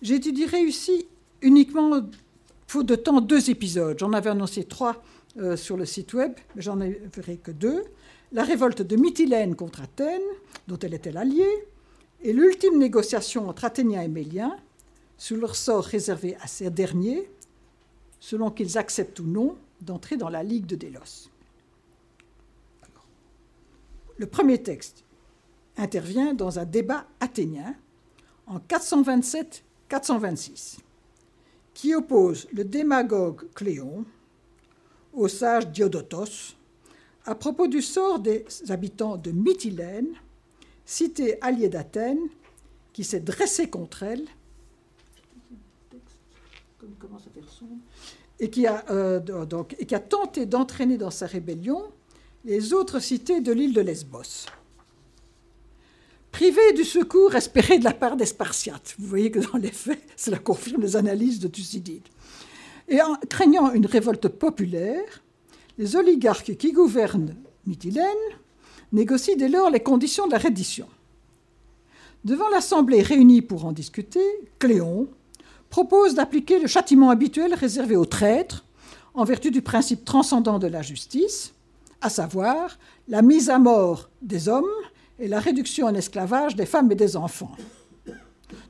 J'étudierai ici uniquement faut de temps deux épisodes. J'en avais annoncé trois euh, sur le site web, mais j'en ferai que deux. La révolte de Mytilène contre Athènes, dont elle était l'alliée, et l'ultime négociation entre Athéniens et Méliens, sur leur sort réservé à ces derniers, selon qu'ils acceptent ou non d'entrer dans la Ligue de Délos. Le premier texte intervient dans un débat athénien en 427-426, qui oppose le démagogue Cléon au sage Diodotos à propos du sort des habitants de Mytilène, cité alliée d'Athènes, qui s'est dressée contre elle et qui a, euh, et qui a tenté d'entraîner dans sa rébellion les autres cités de l'île de Lesbos. Privé du secours espéré de la part des Spartiates, vous voyez que dans les faits, cela confirme les analyses de Thucydide. Et en craignant une révolte populaire, les oligarques qui gouvernent Mytilène négocient dès lors les conditions de la reddition. Devant l'Assemblée réunie pour en discuter, Cléon, propose d'appliquer le châtiment habituel réservé aux traîtres en vertu du principe transcendant de la justice, à savoir la mise à mort des hommes et la réduction en esclavage des femmes et des enfants.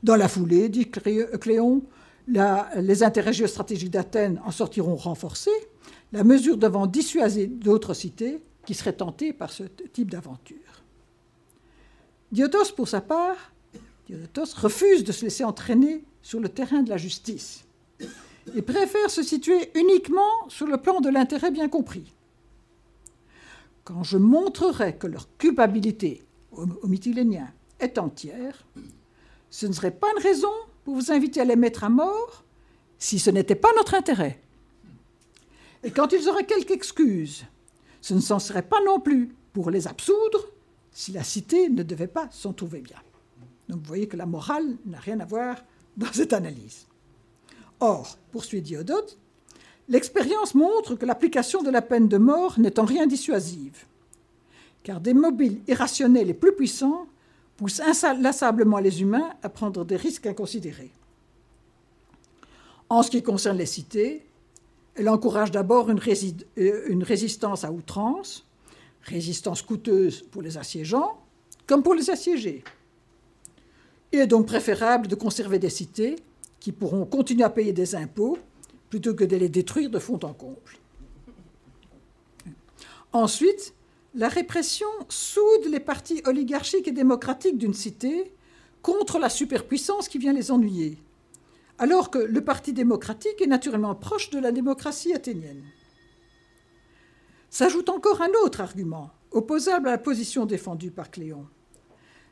Dans la foulée, dit Cléon, les intérêts géostratégiques d'Athènes en sortiront renforcés, la mesure devant dissuader d'autres cités qui seraient tentées par ce type d'aventure. Diotos, pour sa part, Diodotos refuse de se laisser entraîner sur le terrain de la justice et préfère se situer uniquement sur le plan de l'intérêt bien compris. Quand je montrerai que leur culpabilité aux est entière, ce ne serait pas une raison pour vous inviter à les mettre à mort si ce n'était pas notre intérêt. Et quand ils auraient quelque excuse, ce ne s'en serait pas non plus pour les absoudre si la cité ne devait pas s'en trouver bien. Donc vous voyez que la morale n'a rien à voir dans cette analyse. Or, poursuit Diodote, l'expérience montre que l'application de la peine de mort n'est en rien dissuasive, car des mobiles irrationnels et plus puissants poussent inlassablement les humains à prendre des risques inconsidérés. En ce qui concerne les cités, elle encourage d'abord une, euh, une, résistance à outrance, résistance coûteuse pour les assiégeants comme pour les assiégés. Il est donc préférable de conserver des cités qui pourront continuer à payer des impôts plutôt que de les détruire de fond en comble. Ensuite, la répression soude les partis oligarchiques et démocratiques d'une cité contre la superpuissance qui vient les ennuyer, alors que le Parti démocratique est naturellement proche de la démocratie athénienne. S'ajoute encore un autre argument, opposable à la position défendue par Cléon.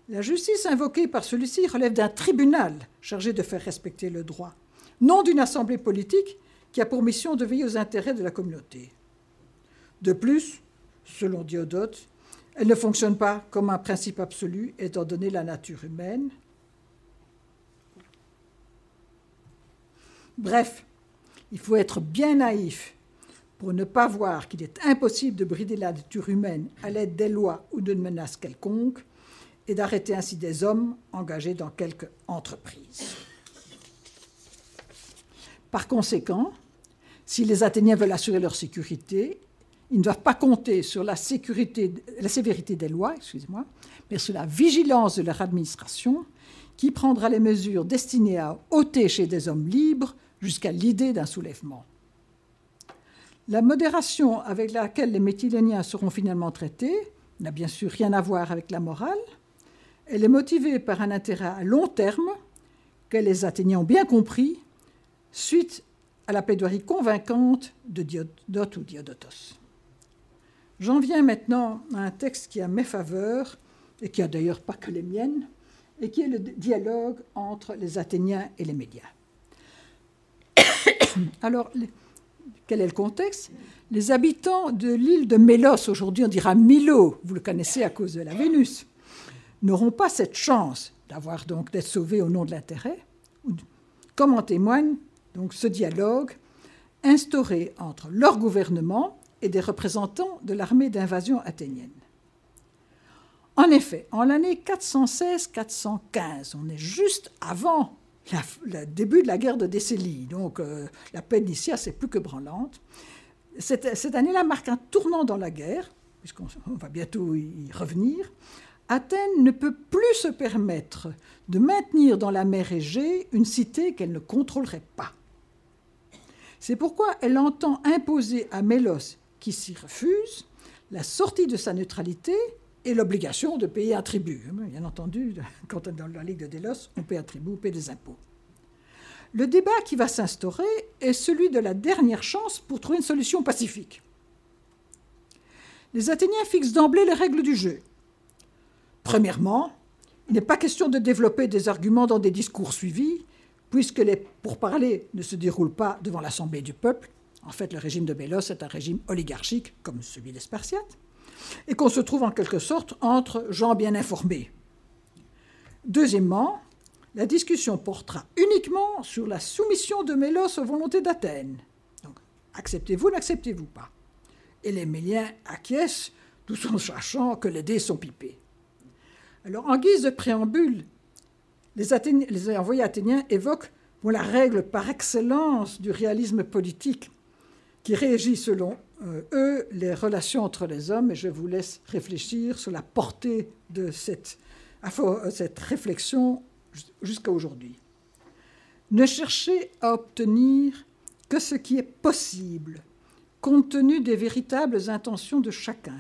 La justice invoquée par celui-ci relève d'un tribunal chargé de faire respecter le droit, non d'une assemblée politique qui a pour mission de veiller aux intérêts de la communauté. De plus, selon Diodote, elle ne fonctionne pas comme un principe absolu étant donné la nature humaine. Bref, il faut être bien naïf pour ne pas voir qu'il est impossible de brider la nature humaine à l'aide des lois ou d'une menace quelconque, et d'arrêter ainsi des hommes engagés dans quelque entreprise. Par conséquent, si les Athéniens veulent assurer leur sécurité, ils ne doivent pas compter sur la, sécurité, la sévérité des lois, excusez-moi, mais sur la vigilance de leur administration, qui prendra les mesures destinées à ôter chez des hommes libres jusqu'à l'idée d'un soulèvement. La modération avec laquelle les Métiléniens seront finalement traités n'a bien sûr rien à voir avec la morale, elle est motivée par un intérêt à long terme que les Athéniens ont bien compris suite à la plaidoirie convaincante de Diodote ou Diodotos. J'en viens maintenant à un texte qui a mes faveurs, et qui a d'ailleurs pas que les miennes, et qui est le dialogue entre les Athéniens et les médias. Alors, quel est le contexte? Les habitants de l'île de Mélos, aujourd'hui on dira Milo, vous le connaissez à cause de la Vénus, n'auront pas cette chance d'avoir donc d'être sauvés au nom de l'intérêt, comme en témoigne donc ce dialogue instauré entre leur gouvernement et des représentants de l'armée d'invasion athénienne. En effet, en l'année 416-415, on est juste avant le début de la guerre de Décélie, donc euh, la paix d'Icia, c'est plus que branlante. Cette année-là marque un tournant dans la guerre, puisqu'on va bientôt y revenir, Athènes ne peut plus se permettre de maintenir dans la mer Égée une cité qu'elle ne contrôlerait pas. C'est pourquoi elle entend imposer à Mélos, qui s'y refuse, la sortie de sa neutralité et l'obligation de payer un tribut. Bien entendu, quand on est dans la Ligue de Délos, on paie un tribut, on paie des impôts. Le débat qui va s'instaurer est celui de la dernière chance pour trouver une solution pacifique. Les Athéniens fixent d'emblée les règles du jeu. Premièrement, il n'est pas question de développer des arguments dans des discours suivis, puisque les pourparlers ne se déroulent pas devant l'Assemblée du peuple. En fait, le régime de Bélos est un régime oligarchique, comme celui des Spartiates, et qu'on se trouve en quelque sorte entre gens bien informés. Deuxièmement, la discussion portera uniquement sur la soumission de Mélos aux volontés d'Athènes. Donc, acceptez-vous, n'acceptez-vous pas Et les Méliens acquiescent, tout en sachant que les dés sont pipés. Alors, en guise de préambule, les, envoyés athéniens évoquent la règle par excellence du réalisme politique qui régit selon euh, eux les relations entre les hommes, et je vous laisse réfléchir sur la portée de cette, cette réflexion jusqu'à aujourd'hui. Ne cherchez à obtenir que ce qui est possible, compte tenu des véritables intentions de chacun.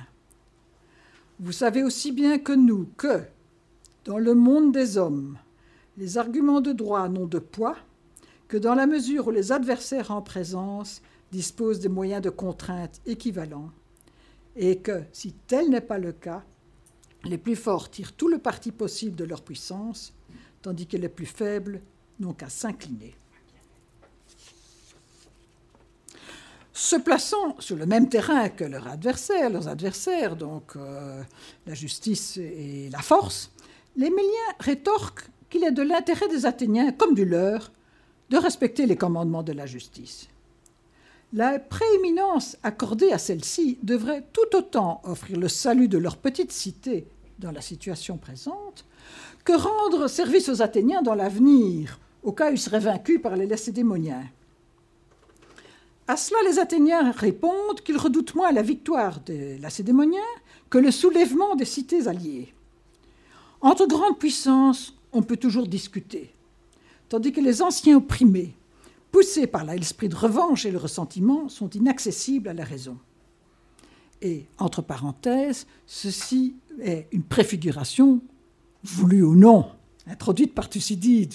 Vous savez aussi bien que nous que, dans le monde des hommes, les arguments de droit n'ont de poids que dans la mesure où les adversaires en présence disposent des moyens de contrainte équivalents, et que, si tel n'est pas le cas, les plus forts tirent tout le parti possible de leur puissance, tandis que les plus faibles n'ont qu'à s'incliner. Se plaçant sur le même terrain que leurs adversaires, leurs adversaires, donc euh, la justice et la force, les Méliens rétorquent qu'il est de l'intérêt des Athéniens, comme du leur, de respecter les commandements de la justice. La prééminence accordée à celle-ci devrait tout autant offrir le salut de leur petite cité dans la situation présente que rendre service aux Athéniens dans l'avenir, au cas où ils seraient vaincus par les Lacédémoniens. À cela, les Athéniens répondent qu'ils redoutent moins la victoire des Lacédémoniens que le soulèvement des cités alliées. Entre grandes puissances, on peut toujours discuter, tandis que les anciens opprimés, poussés par l'esprit de revanche et le ressentiment, sont inaccessibles à la raison. Et, entre parenthèses, ceci est une préfiguration voulu ou non, introduite par Thucydide,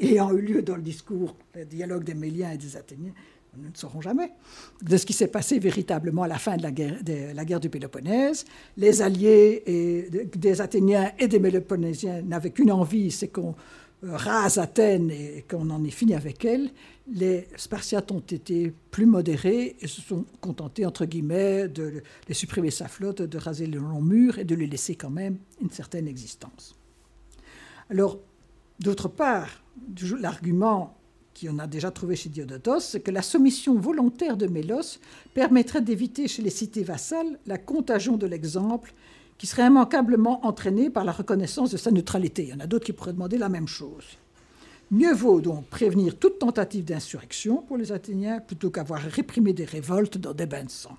ayant eu lieu dans le discours, le dialogue des Méliens et des Athéniens, nous ne saurons jamais, de ce qui s'est passé véritablement à la fin de la guerre, du Péloponnèse. Les alliés et, des Athéniens et des Méloponnésiens n'avaient qu'une envie, c'est qu'on euh, rase Athènes et qu'on en ait fini avec elle. Les Spartiates ont été plus modérés et se sont contentés, entre guillemets, de, supprimer sa flotte, de raser le long mur et de lui laisser quand même une certaine existence. Alors, d'autre part, l'argument qu'on a déjà trouvé chez Diodotos, c'est que la soumission volontaire de Mélos permettrait d'éviter chez les cités vassales la contagion de l'exemple qui serait immanquablement entraîné par la reconnaissance de sa neutralité. Il y en a d'autres qui pourraient demander la même chose. Mieux vaut donc prévenir toute tentative d'insurrection pour les Athéniens plutôt qu'avoir réprimé des révoltes dans des bains de sang.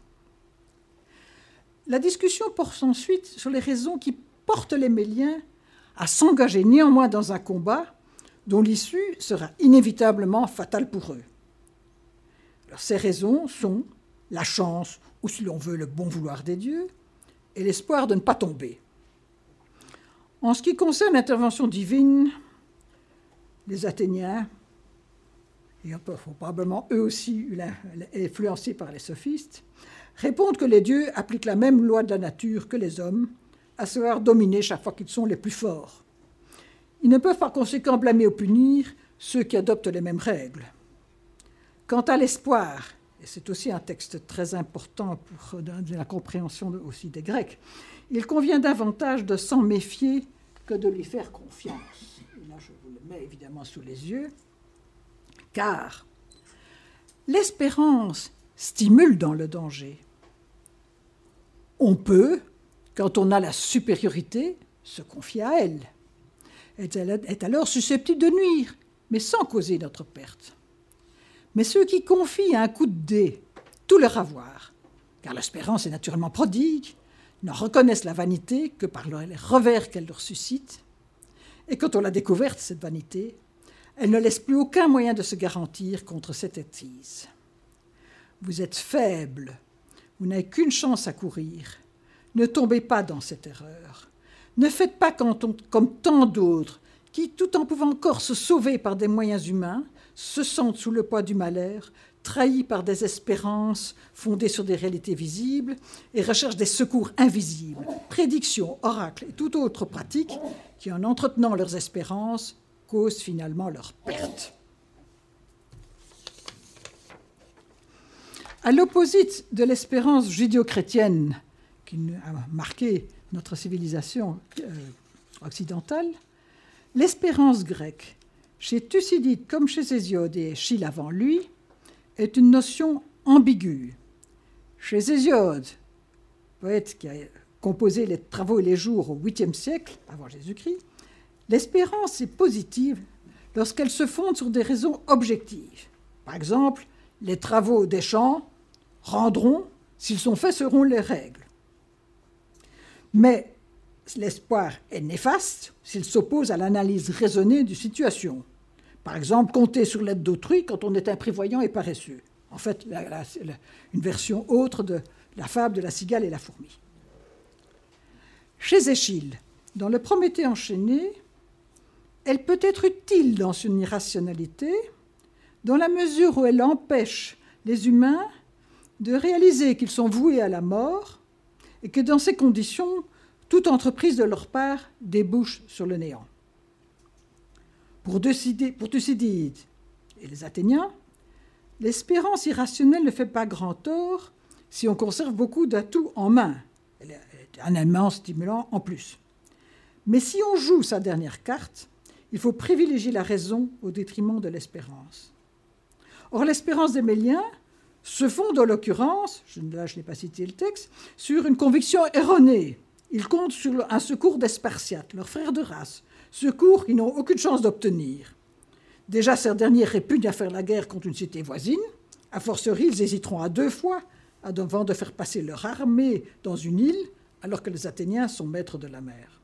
La discussion porte ensuite sur les raisons qui portent les Méliens à s'engager néanmoins dans un combat dont l'issue sera inévitablement fatale pour eux. ces raisons sont la chance, ou si l'on veut le bon vouloir des dieux, et l'espoir de ne pas tomber. En ce qui concerne l'intervention divine, les Athéniens, et probablement eux aussi influencés par les sophistes, répondent que les dieux appliquent la même loi de la nature que les hommes, à savoir dominer chaque fois qu'ils sont les plus forts. Ils ne peuvent par conséquent blâmer ou punir ceux qui adoptent les mêmes règles. Quant à l'espoir, et c'est aussi un texte très important pour la compréhension aussi des Grecs, il convient davantage de s'en méfier que de lui faire confiance. Évidemment sous les yeux, car l'espérance stimule dans le danger. On peut, quand on a la supériorité, se confier à elle. Elle est alors susceptible de nuire, mais sans causer notre perte. Mais ceux qui confient à un coup de dé tout leur avoir, car l'espérance est naturellement prodigue, n'en reconnaissent la vanité que par les revers qu'elle leur suscite. Et quand on l'a découverte, cette vanité, elle ne laisse plus aucun moyen de se garantir contre cette étise. Vous êtes faible, vous n'avez qu'une chance à courir. Ne tombez pas dans cette erreur. Ne faites pas comme tant d'autres qui, tout en pouvant encore se sauver par des moyens humains, se sentent sous le poids du malheur, trahis par des espérances fondées sur des réalités visibles et recherchent des secours invisibles, prédictions, oracles et toute autre pratique qui, en entretenant leurs espérances, causent finalement leur perte. À l'opposite de l'espérance judéo-chrétienne qui a marqué notre civilisation euh, occidentale, l'espérance grecque, chez Thucydide comme chez Hésiode et Chile avant lui, est une notion ambiguë. Chez Hésiode, poète qui a composé les travaux et les jours au 8e siècle avant Jésus-Christ, l'espérance est positive lorsqu'elle se fonde sur des raisons objectives. Par exemple, les travaux des champs rendront, s'ils sont faits, seront les règles. Mais l'espoir est néfaste s'il s'oppose à l'analyse raisonnée d'une situation. Par exemple, compter sur l'aide d'autrui quand on est imprévoyant et paresseux. En fait, une version autre de la fable de la cigale et la fourmi. Chez Échille, dans le Prométhée enchaîné, elle peut être utile dans son irrationalité, dans la mesure où elle empêche les humains de réaliser qu'ils sont voués à la mort et que dans ces conditions, toute entreprise de leur part débouche sur le néant. Pour Thucydide et les Athéniens, l'espérance irrationnelle ne fait pas grand tort si on conserve beaucoup d'atouts en main. Elle est un élément stimulant en plus. Mais si on joue sa dernière carte, il faut privilégier la raison au détriment de l'espérance. Or, l'espérance des Méliens se fonde en l'occurrence, là je n'ai pas cité le texte, sur une conviction erronée. Ils comptent sur un secours des Spartiates, leurs frères de race, secours qu'ils n'ont aucune chance d'obtenir. Déjà, ces derniers répugnent à faire la guerre contre une cité voisine. A fortiori, ils hésiteront à deux fois avant de faire passer leur armée dans une île, alors que les Athéniens sont maîtres de la mer.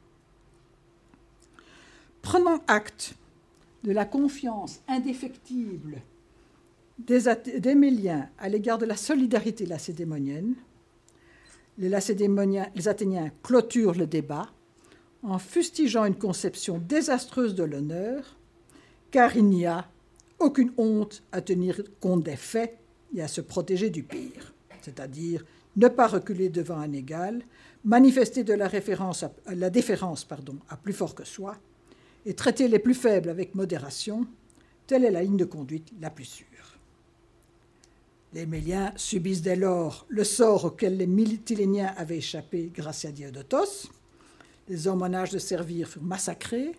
Prenant acte de la confiance indéfectible des, Méliens à l'égard de la solidarité lacédémonienne, les Athéniens clôturent le débat en fustigeant une conception désastreuse de l'honneur, car il n'y a aucune honte à tenir compte des faits et à se protéger du pire, c'est-à-dire ne pas reculer devant un égal, manifester de la, la déférence pardon, à plus fort que soi, et traiter les plus faibles avec modération, telle est la ligne de conduite la plus sûre. Les Méliens subissent dès lors le sort auquel les Mytiléniens avaient échappé grâce à Diodotos. Les hommes en âge de servir furent massacrés,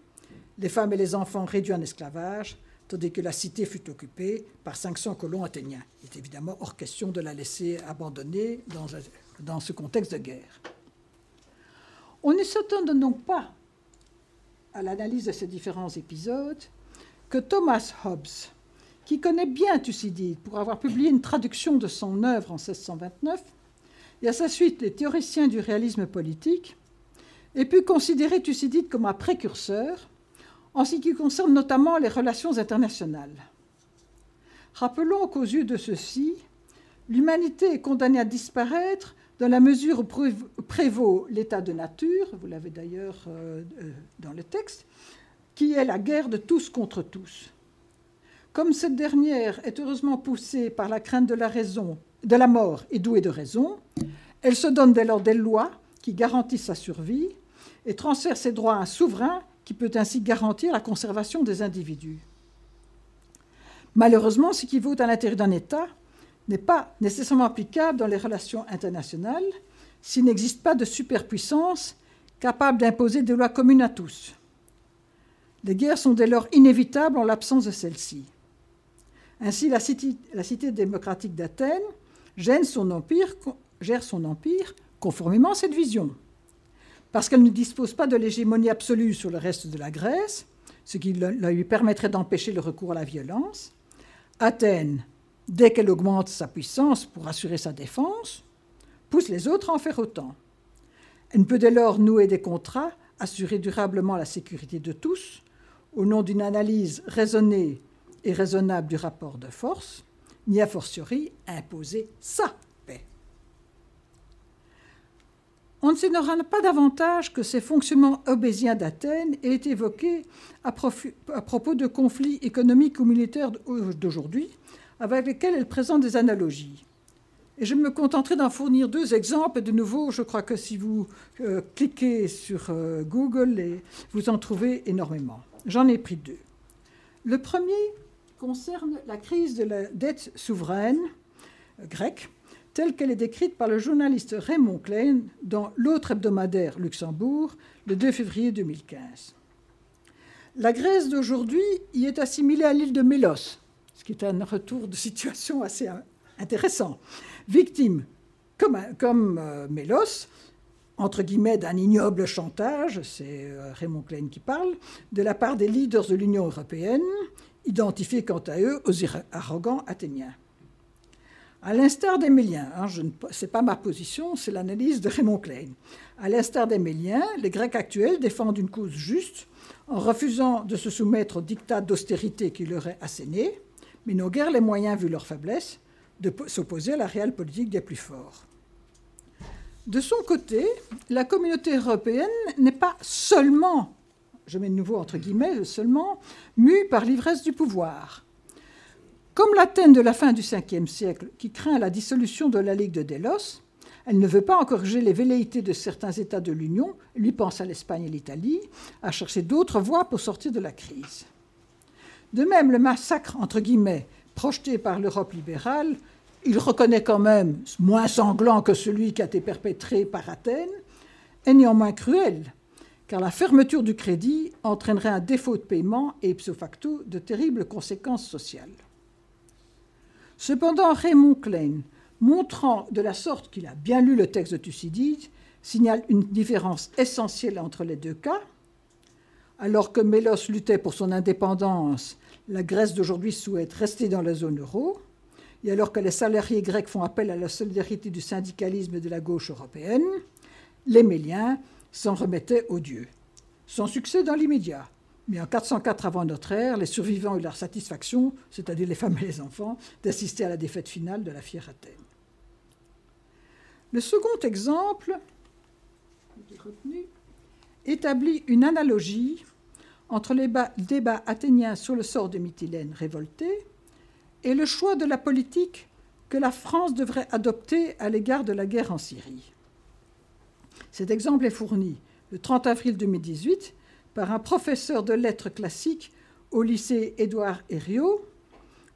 les femmes et les enfants réduits en esclavage, tandis que la cité fut occupée par 500 colons athéniens. Il est évidemment hors question de la laisser abandonner dans, dans ce contexte de guerre. On ne s'attend donc pas à l'analyse de ces différents épisodes que Thomas Hobbes qui connaît bien Thucydide pour avoir publié une traduction de son œuvre en 1629, et à sa suite les théoriciens du réalisme politique, aient pu considérer Thucydide comme un précurseur en ce qui concerne notamment les relations internationales. Rappelons qu'aux yeux de ceux-ci, l'humanité est condamnée à disparaître dans la mesure où prévaut l'état de nature, vous l'avez d'ailleurs euh, euh, dans le texte, qui est la guerre de tous contre tous. Comme cette dernière est heureusement poussée par la crainte de la raison, de la mort et douée de raison, elle se donne dès lors des lois qui garantissent sa survie et transfère ses droits à un souverain qui peut ainsi garantir la conservation des individus. Malheureusement, ce qui vaut à l'intérieur d'un État n'est pas nécessairement applicable dans les relations internationales s'il n'existe pas de superpuissance capable d'imposer des lois communes à tous. Les guerres sont dès lors inévitables en l'absence de celles-ci. Ainsi, la cité, démocratique d'Athènes gère son, empire, gère son empire conformément à cette vision. Parce qu'elle ne dispose pas de l'hégémonie absolue sur le reste de la Grèce, ce qui lui permettrait d'empêcher le recours à la violence, Athènes, dès qu'elle augmente sa puissance pour assurer sa défense, pousse les autres à en faire autant. Elle ne peut dès lors nouer des contrats, assurer durablement la sécurité de tous, au nom d'une analyse raisonnée et raisonnable du rapport de force, ni a fortiori imposer sa paix. On ne s'ignorera pas davantage que ces fonctionnements obésiens d'Athènes évoqués à, à, propos de conflits économiques ou militaires d'aujourd'hui, avec lesquels elle présente des analogies. Et je me contenterai d'en fournir deux exemples. De nouveau, je crois que si vous euh, cliquez sur euh, Google, et vous en trouvez énormément. J'en ai pris deux. Le premier concerne la crise de la dette souveraine euh, grecque, telle qu'elle est décrite par le journaliste Raymond Klein dans l'autre hebdomadaire Luxembourg, le 2 février 2015. La Grèce d'aujourd'hui y est assimilée à l'île de Mélos, ce qui est un retour de situation assez intéressant. Victime, comme, euh, Mélos, entre guillemets, d'un ignoble chantage, c'est euh, Raymond Klein qui parle, de la part des leaders de l'Union européenne, identifiés quant à eux aux arrogants athéniens. À l'instar des Méliens, hein, ce n'est pas ma position, c'est l'analyse de Raymond Klein. À l'instar des Méliens, les Grecs actuels défendent une cause juste en refusant de se soumettre au dictat d'austérité qui leur est asséné, mais n'ont guère les moyens, vu leur faiblesse, de s'opposer à la réelle politique des plus forts. De son côté, la communauté européenne n'est pas seulement, je mets de nouveau entre guillemets, seulement, mue par l'ivresse du pouvoir. Comme l'Athènes de la fin du Ve siècle, qui craint la dissolution de la Ligue de Délos, elle ne veut pas encourager les velléités de certains États de l'Union, lui pense à l'Espagne et l'Italie, à chercher d'autres voies pour sortir de la crise. De même, le massacre, entre guillemets, projeté par l'Europe libérale, il reconnaît quand même moins sanglant que celui qui a été perpétré par Athènes, est néanmoins cruel, car la fermeture du crédit entraînerait un défaut de paiement et ipso facto de terribles conséquences sociales. Cependant, Raymond Klein, montrant de la sorte qu'il a bien lu le texte de Thucydide, signale une différence essentielle entre les deux cas. Alors que Mélos luttait pour son indépendance la Grèce d'aujourd'hui souhaite rester dans la zone euro, et alors que les salariés grecs font appel à la solidarité du syndicalisme de la gauche européenne, les Méliens s'en remettaient aux dieux. Sans succès dans l'immédiat. Mais en 404 avant notre ère, les survivants eurent leur satisfaction, c'est-à-dire les femmes et les enfants, d'assister à la défaite finale de la fière Athènes. Le second exemple établit une analogie entre les débats athéniens sur le sort de Mytilène révoltée et le choix de la politique que la France devrait adopter à l'égard de la guerre en Syrie. Cet exemple est fourni le 30 avril 2018 par un professeur de lettres classiques au lycée Édouard Herriot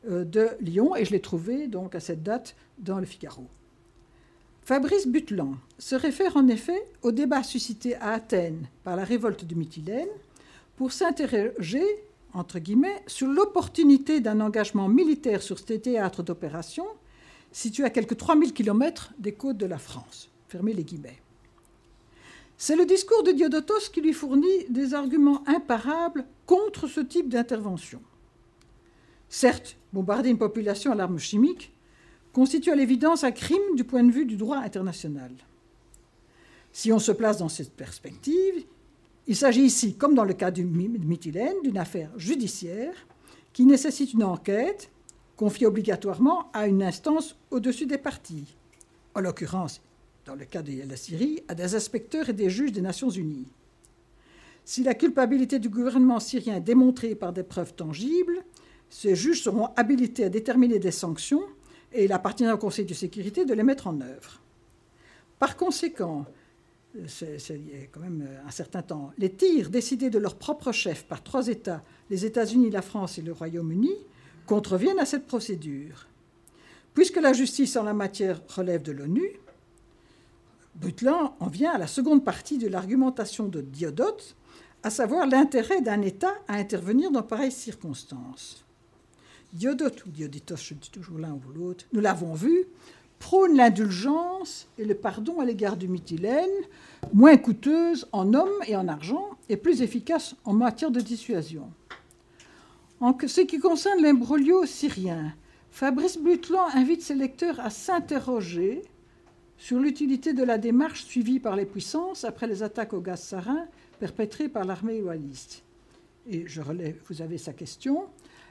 euh, de Lyon, et je l'ai trouvé donc à cette date dans le Figaro. Fabrice Butlan se réfère en effet au débat suscité à Athènes par la révolte de Mytilène pour s'interroger, entre guillemets, sur l'opportunité d'un engagement militaire sur ces théâtres d'opération situés à quelques 3000 km des côtes de la France. Fermez les guillemets. C'est le discours de Diodotos qui lui fournit des arguments imparables contre ce type d'intervention. Certes, bombarder une population à l'arme chimique constitue à l'évidence un crime du point de vue du droit international. Si on se place dans cette perspective, il s'agit ici, comme dans le cas de Mytilène, d'une affaire judiciaire qui nécessite une enquête confiée obligatoirement à une instance au-dessus des parties, en l'occurrence, dans le cas de la Syrie, à des inspecteurs et des juges des Nations Unies. Si la culpabilité du gouvernement syrien est démontrée par des preuves tangibles, ces juges seront habilités à déterminer des sanctions et il appartiendra au Conseil de sécurité de les mettre en œuvre. Par conséquent, c'est quand même euh, un certain temps, les tirs décidés de leur propre chef par trois États, les États-Unis, la France et le Royaume-Uni, contreviennent à cette procédure. Puisque la justice en la matière relève de l'ONU, Butlan en vient à la seconde partie de l'argumentation de Diodote, à savoir l'intérêt d'un État à intervenir dans pareilles circonstances. Diodote ou Dioditos, je dis toujours l'un ou l'autre, nous l'avons vu, prône l'indulgence et le pardon à l'égard du Mytilène, moins coûteuse en hommes et en argent et plus efficace en matière de dissuasion. En ce qui concerne l'imbroglio syrien, Fabrice Butlan invite ses lecteurs à s'interroger sur l'utilité de la démarche suivie par les puissances après les attaques au gaz sarin perpétrées par l'armée loyaliste. Et je relève, vous avez sa question.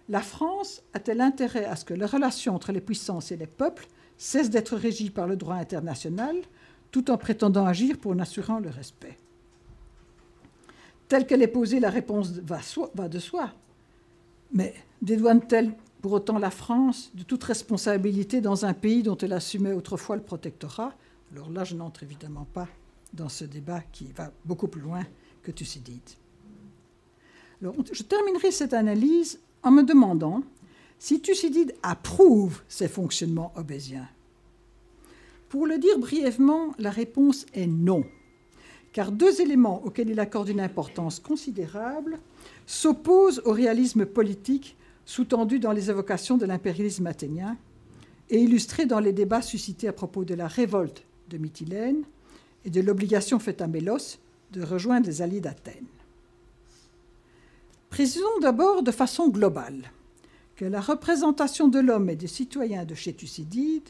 La France a-t-elle intérêt à ce que les relations entre les puissances et les peuples cessent d'être régies par le droit international tout en prétendant agir pour en assurant le respect? Telle qu'elle est posée, la réponse va, va de soi. Mais dédouane-t-elle pour autant la France de toute responsabilité dans un pays dont elle assumait autrefois le protectorat Alors là, je n'entre évidemment pas dans ce débat qui va beaucoup plus loin que Thucydide. Je terminerai cette analyse en me demandant si Thucydide approuve ces fonctionnements obésiens. Pour le dire brièvement, la réponse est non, car deux éléments auxquels il accorde une importance considérable s'opposent au réalisme politique sous-tendu dans les évocations de l'impérialisme athénien et illustré dans les débats suscités à propos de la révolte de Mytilène et de l'obligation faite à Mélos de rejoindre les alliés d'Athènes. Précisons d'abord de façon globale que la représentation de l'homme et des citoyens de chez Thucydide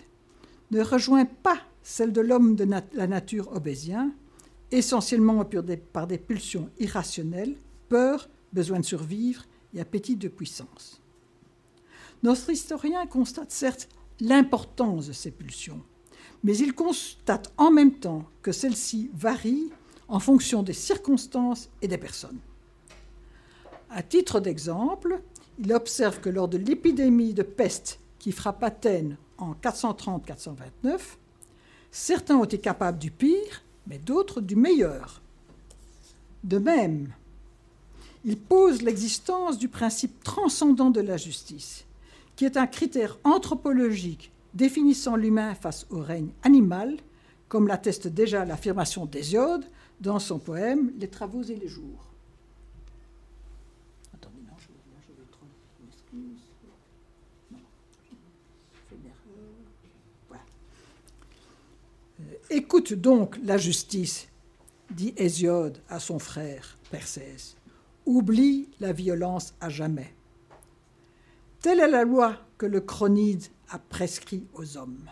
ne rejoint pas celle de l'homme de la nature obésien, essentiellement par des pulsions irrationnelles, peur, besoin de survivre et appétit de puissance. Notre historien constate certes l'importance de ces pulsions, mais il constate en même temps que celles-ci varient en fonction des circonstances et des personnes. À titre d'exemple, il observe que lors de l'épidémie de peste qui frappe Athènes en 430-429, certains ont été capables du pire, mais d'autres du meilleur. De même, il pose l'existence du principe transcendant de la justice, qui est un critère anthropologique définissant l'humain face au règne animal, comme l'atteste déjà l'affirmation d'Hésiode dans son poème Les travaux et les jours. Écoute donc la justice, dit Hésiode à son frère Persès. Oublie la violence à jamais. Telle est la loi que le chronide a prescrit aux hommes.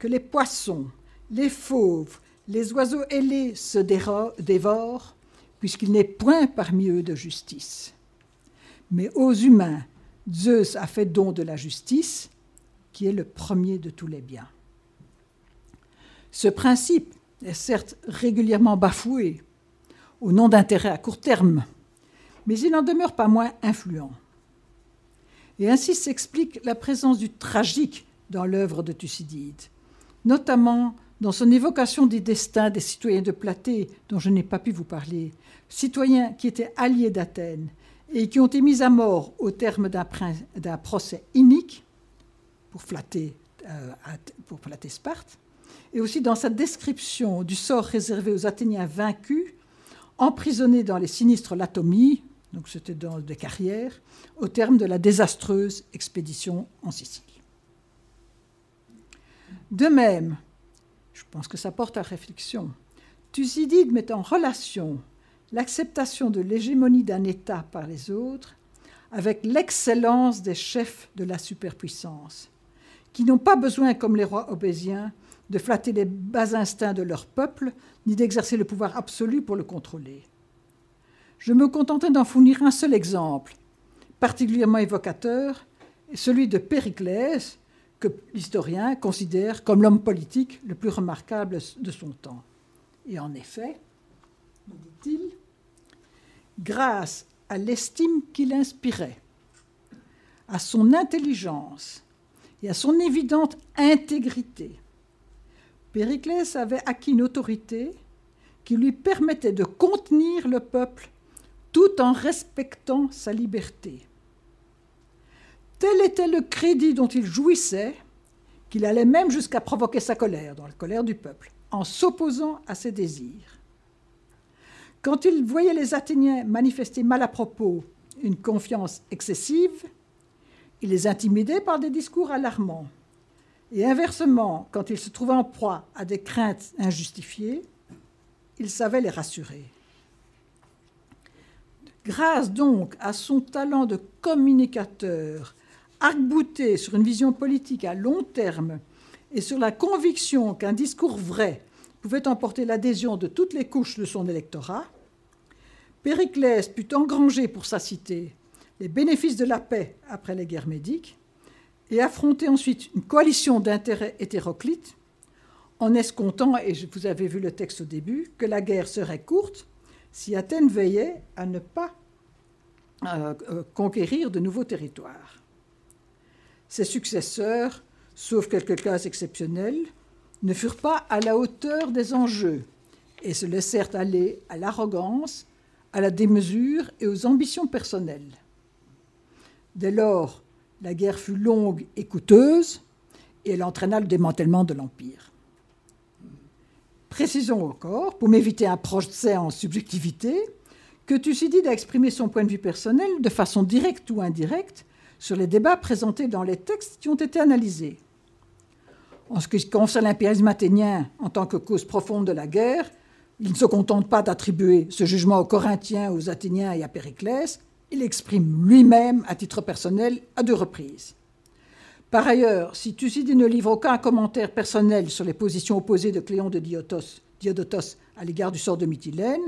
Que les poissons, les fauves, les oiseaux ailés se dévorent, puisqu'il n'est point parmi eux de justice. Mais aux humains, Zeus a fait don de la justice, qui est le premier de tous les biens. Ce principe est certes régulièrement bafoué au nom d'intérêts à court terme, mais il n'en demeure pas moins influent. Et ainsi s'explique la présence du tragique dans l'œuvre de Thucydide, notamment dans son évocation des destins des citoyens de Platée, dont je n'ai pas pu vous parler, citoyens qui étaient alliés d'Athènes et qui ont été mis à mort au terme d'un procès inique pour flatter, euh, Sparte, et aussi dans sa description du sort réservé aux Athéniens vaincus, emprisonnés dans les sinistres latomies, donc c'était dans des carrières, au terme de la désastreuse expédition en Sicile. De même, je pense que ça porte à réflexion, Thucydide met en relation l'acceptation de l'hégémonie d'un État par les autres avec l'excellence des chefs de la superpuissance, qui n'ont pas besoin, comme les rois obésiens, de flatter les bas instincts de leur peuple, ni d'exercer le pouvoir absolu pour le contrôler. Je me contenterai d'en fournir un seul exemple, particulièrement évocateur, celui de Périclès, que l'historien considère comme l'homme politique le plus remarquable de son temps. Et en effet, dit-il, grâce à l'estime qu'il inspirait, à son intelligence et à son évidente intégrité, Périclès avait acquis une autorité qui lui permettait de contenir le peuple tout en respectant sa liberté. Tel était le crédit dont il jouissait qu'il allait même jusqu'à provoquer sa colère, dans la colère du peuple, en s'opposant à ses désirs. Quand il voyait les Athéniens manifester mal à propos une confiance excessive, il les intimidait par des discours alarmants. Et inversement, quand il se trouvait en proie à des craintes injustifiées, il savait les rassurer. Grâce donc à son talent de communicateur, arc-bouté sur une vision politique à long terme et sur la conviction qu'un discours vrai pouvait emporter l'adhésion de toutes les couches de son électorat, Périclès put engranger pour sa cité les bénéfices de la paix après les guerres médiques et affronter ensuite une coalition d'intérêts hétéroclites en escomptant, et vous avez vu le texte au début, que la guerre serait courte si Athènes veillait à ne pas euh, euh, conquérir de nouveaux territoires. Ses successeurs, sauf quelques cas exceptionnels, ne furent pas à la hauteur des enjeux et se laissèrent aller à l'arrogance, à la démesure et aux ambitions personnelles. Dès lors, la guerre fut longue et coûteuse et elle entraîna le démantèlement de l'Empire. Précisons encore, pour m'éviter un procès en subjectivité, que Thucydide a exprimé son point de vue personnel de façon directe ou indirecte sur les débats présentés dans les textes qui ont été analysés. En ce qui concerne l'impérialisme athénien en tant que cause profonde de la guerre, il ne se contente pas d'attribuer ce jugement aux Corinthiens, aux Athéniens et à Périclès, il exprime lui-même à titre personnel à deux reprises. Par ailleurs, si Thucydide ne livre aucun commentaire personnel sur les positions opposées de Cléon de Diodotos à l'égard du sort de Mytilène,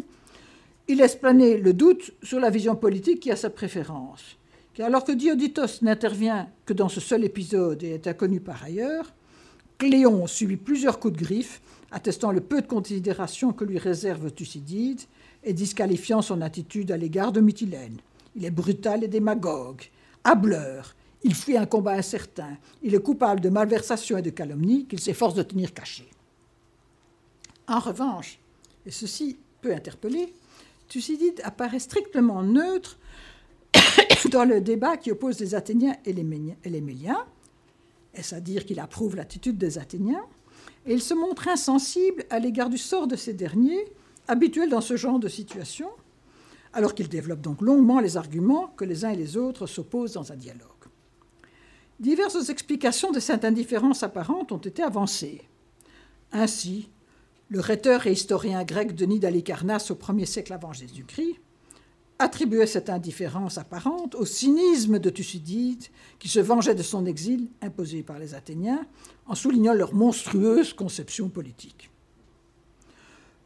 il laisse planer le doute sur la vision politique qui a sa préférence. Car alors que Dioditos n'intervient que dans ce seul épisode et est inconnu par ailleurs, Cléon subit plusieurs coups de griffe, attestant le peu de considération que lui réserve Thucydide et disqualifiant son attitude à l'égard de Mytilène. Il est brutal et démagogue, hableur, il fuit un combat incertain, il est coupable de malversation et de calomnie qu'il s'efforce de tenir caché. En revanche, et ceci peut interpeller, Thucydide apparaît strictement neutre dans le débat qui oppose les Athéniens et les, Méliens, est-ce à dire qu'il approuve l'attitude des Athéniens, et il se montre insensible à l'égard du sort de ces derniers, habituel dans ce genre de situation, alors qu'il développe donc longuement les arguments que les uns et les autres s'opposent dans un dialogue. Diverses explications de cette indifférence apparente ont été avancées. Ainsi, le rhéteur et historien grec Denis d'Alicarnasse au 1er siècle avant Jésus-Christ, attribuait cette indifférence apparente au cynisme de Thucydide, qui se vengeait de son exil imposé par les Athéniens, en soulignant leur monstrueuse conception politique.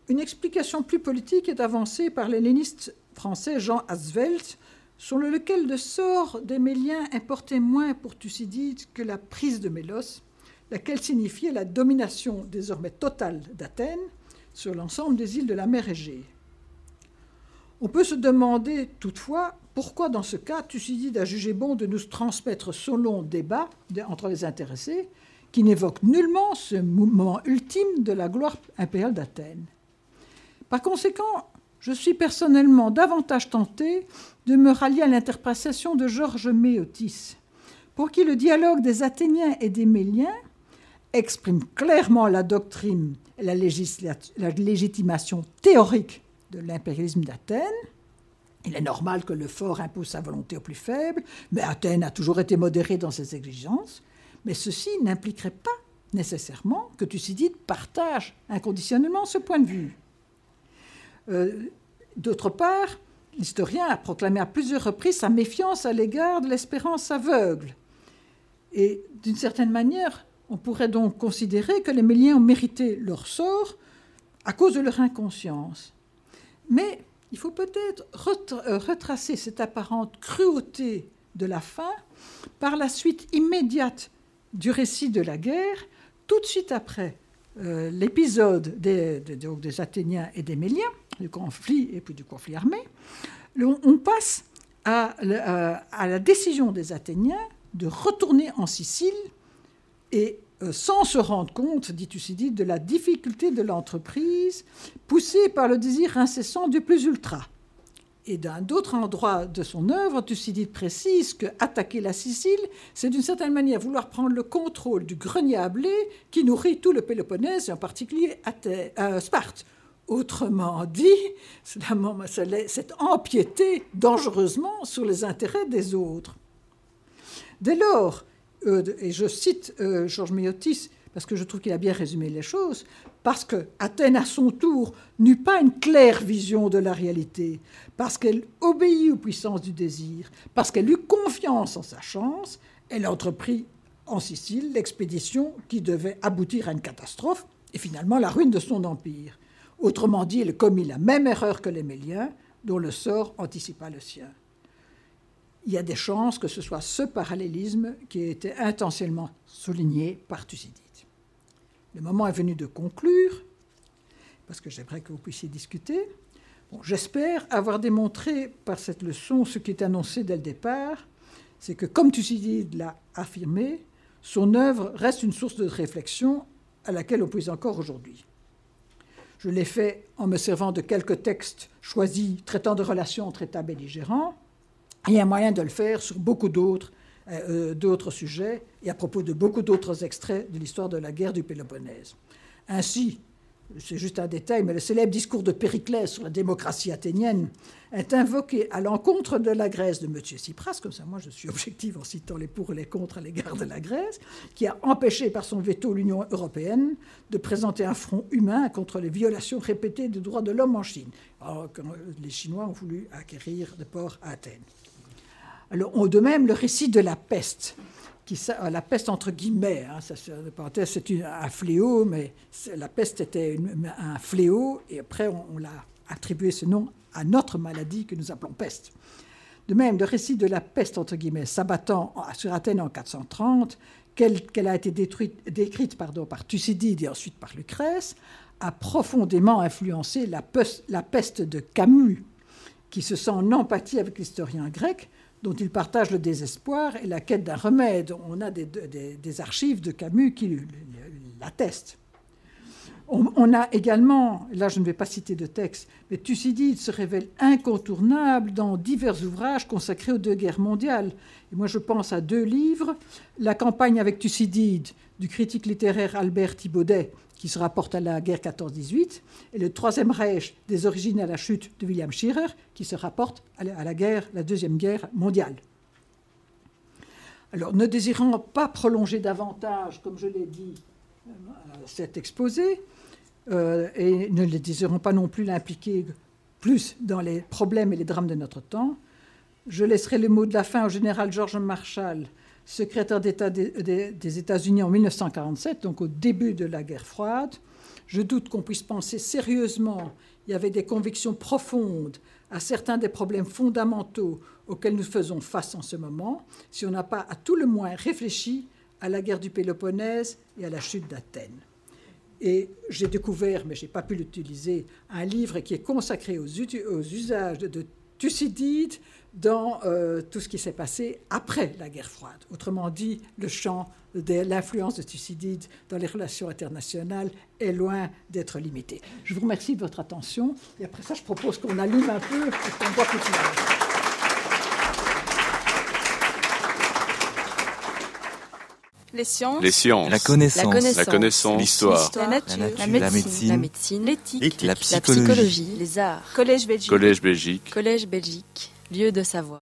Une explication plus politique est avancée par l'helléniste français Jean Asvelt, sur lequel le sort des Méliens importait moins pour Thucydide que la prise de Mélos, laquelle signifiait la domination désormais totale d'Athènes sur l'ensemble des îles de la mer Égée. On peut se demander toutefois pourquoi dans ce cas Thucydide a jugé bon de nous transmettre son long débat entre les intéressés, qui n'évoque nullement ce moment ultime de la gloire impériale d'Athènes. Par conséquent, je suis personnellement davantage tenté de me rallier à l'interprétation de Georges Méotis, pour qui le dialogue des Athéniens et des Méliens exprime clairement la doctrine et la, la légitimation théorique de l'impérialisme d'Athènes. Il est normal que le fort impose sa volonté au plus faible, mais Athènes a toujours été modérée dans ses exigences. Mais ceci n'impliquerait pas nécessairement que Thucydide partage inconditionnellement ce point de vue. Euh, d'autre part, l'historien a proclamé à plusieurs reprises sa méfiance à l'égard de l'espérance aveugle. Et d'une certaine manière, on pourrait donc considérer que les Méliens ont mérité leur sort à cause de leur inconscience. Mais il faut peut-être euh, retracer cette apparente cruauté de la fin par la suite immédiate du récit de la guerre, tout de suite après euh, l'épisode des, des, Athéniens et des Méliens, du conflit et puis du conflit armé. On, passe à, à, la décision des Athéniens de retourner en Sicile et euh, sans se rendre compte, dit Thucydide, de la difficulté de l'entreprise, poussée par le désir incessant du plus ultra. Et d'un autre endroit de son œuvre, Thucydide précise que attaquer la Sicile, c'est d'une certaine manière vouloir prendre le contrôle du grenier à blé qui nourrit tout le Péloponnèse, et en particulier à Sparte. Autrement dit, c'est empiéter dangereusement sur les intérêts des autres. Dès lors, euh, et je cite euh, Georges Méotis parce que je trouve qu'il a bien résumé les choses, parce que Athènes, à son tour, n'eut pas une claire vision de la réalité, parce qu'elle obéit aux puissances du désir, parce qu'elle eut confiance en sa chance, elle entreprit en Sicile l'expédition qui devait aboutir à une catastrophe et finalement la ruine de son empire. Autrement dit, il commis la même erreur que les Méliens, dont le sort anticipa le sien. Il y a des chances que ce soit ce parallélisme qui ait été intentionnellement souligné par Thucydide. Le moment est venu de conclure, parce que j'aimerais que vous puissiez discuter. J'espère avoir démontré par cette leçon ce qui est annoncé dès le départ, c'est que comme Thucydide l'a affirmé, son œuvre reste une source de réflexion à laquelle on puise encore aujourd'hui. Je l'ai fait en me servant de quelques textes choisis traitant de relations entre États belligérants. Il y a moyen de le faire sur beaucoup d'autres euh, d'autres sujets et à propos de beaucoup d'autres extraits de l'histoire de la guerre du Péloponnèse. Ainsi, c'est juste un détail, mais le célèbre discours de Périclès sur la démocratie athénienne est invoqué à l'encontre de la Grèce de M. Tsipras, comme ça moi je suis objectif en citant les pour et les contre à l'égard de la Grèce, qui a empêché par son veto l'Union européenne de présenter un front humain contre les violations répétées des droits de l'homme en Chine, alors que les Chinois ont voulu acquérir des ports à Athènes. De même, le récit de la peste euh, la peste entre guillemets, hein, c'est un fléau, mais la peste était un fléau, et après on, l'a attribué ce nom à notre maladie que nous appelons peste. De même, le récit de la peste, entre guillemets, s'abattant sur Athènes en 430, qu'elle a été détruite, décrite pardon, par Thucydide et ensuite par Lucrèce, a profondément influencé la, la peste de Camus, qui se sent en empathie avec l'historien grec, dont il partage le désespoir et la quête d'un remède. On a des, archives de Camus qui l'attestent. On, a également, là je ne vais pas citer de texte, mais Thucydide se révèle incontournable dans divers ouvrages consacrés aux deux guerres mondiales. Et moi je pense à deux livres, La campagne avec Thucydide du critique littéraire Albert Thibaudet, qui se rapporte à la guerre 14-18, et le Troisième Reich des origines à la chute de William Scherer, qui se rapporte à la guerre, la Deuxième Guerre mondiale. Alors, ne désirant pas prolonger davantage, comme je l'ai dit, euh, cet exposé, euh, et ne le désirant pas non plus l'impliquer plus dans les problèmes et les drames de notre temps, je laisserai le mot de la fin au général George Marshall, secrétaire d'État des, États-Unis en 1947, donc au début de la guerre froide. Je doute qu'on puisse penser sérieusement, il y avait des convictions profondes à certains des problèmes fondamentaux auxquels nous faisons face en ce moment, si on n'a pas à tout le moins réfléchi à la guerre du Péloponnèse et à la chute d'Athènes. Et j'ai découvert, mais je n'ai pas pu l'utiliser, un livre qui est consacré aux, usages de Thucydide dans euh, tout ce qui s'est passé après la guerre froide. Autrement dit, le champ de l'influence de Thucydide dans les relations internationales est loin d'être limité. Je vous remercie de votre attention et après ça, je propose qu'on allume un peu et qu'on voit Les sciences. Les sciences. La connaissance. La connaissance. L'histoire. La, nature. La, médecine. L'éthique. La psychologie. Les arts. Collège Belgique. Collège Belgique. Collège Belgique. Lieu de savoir.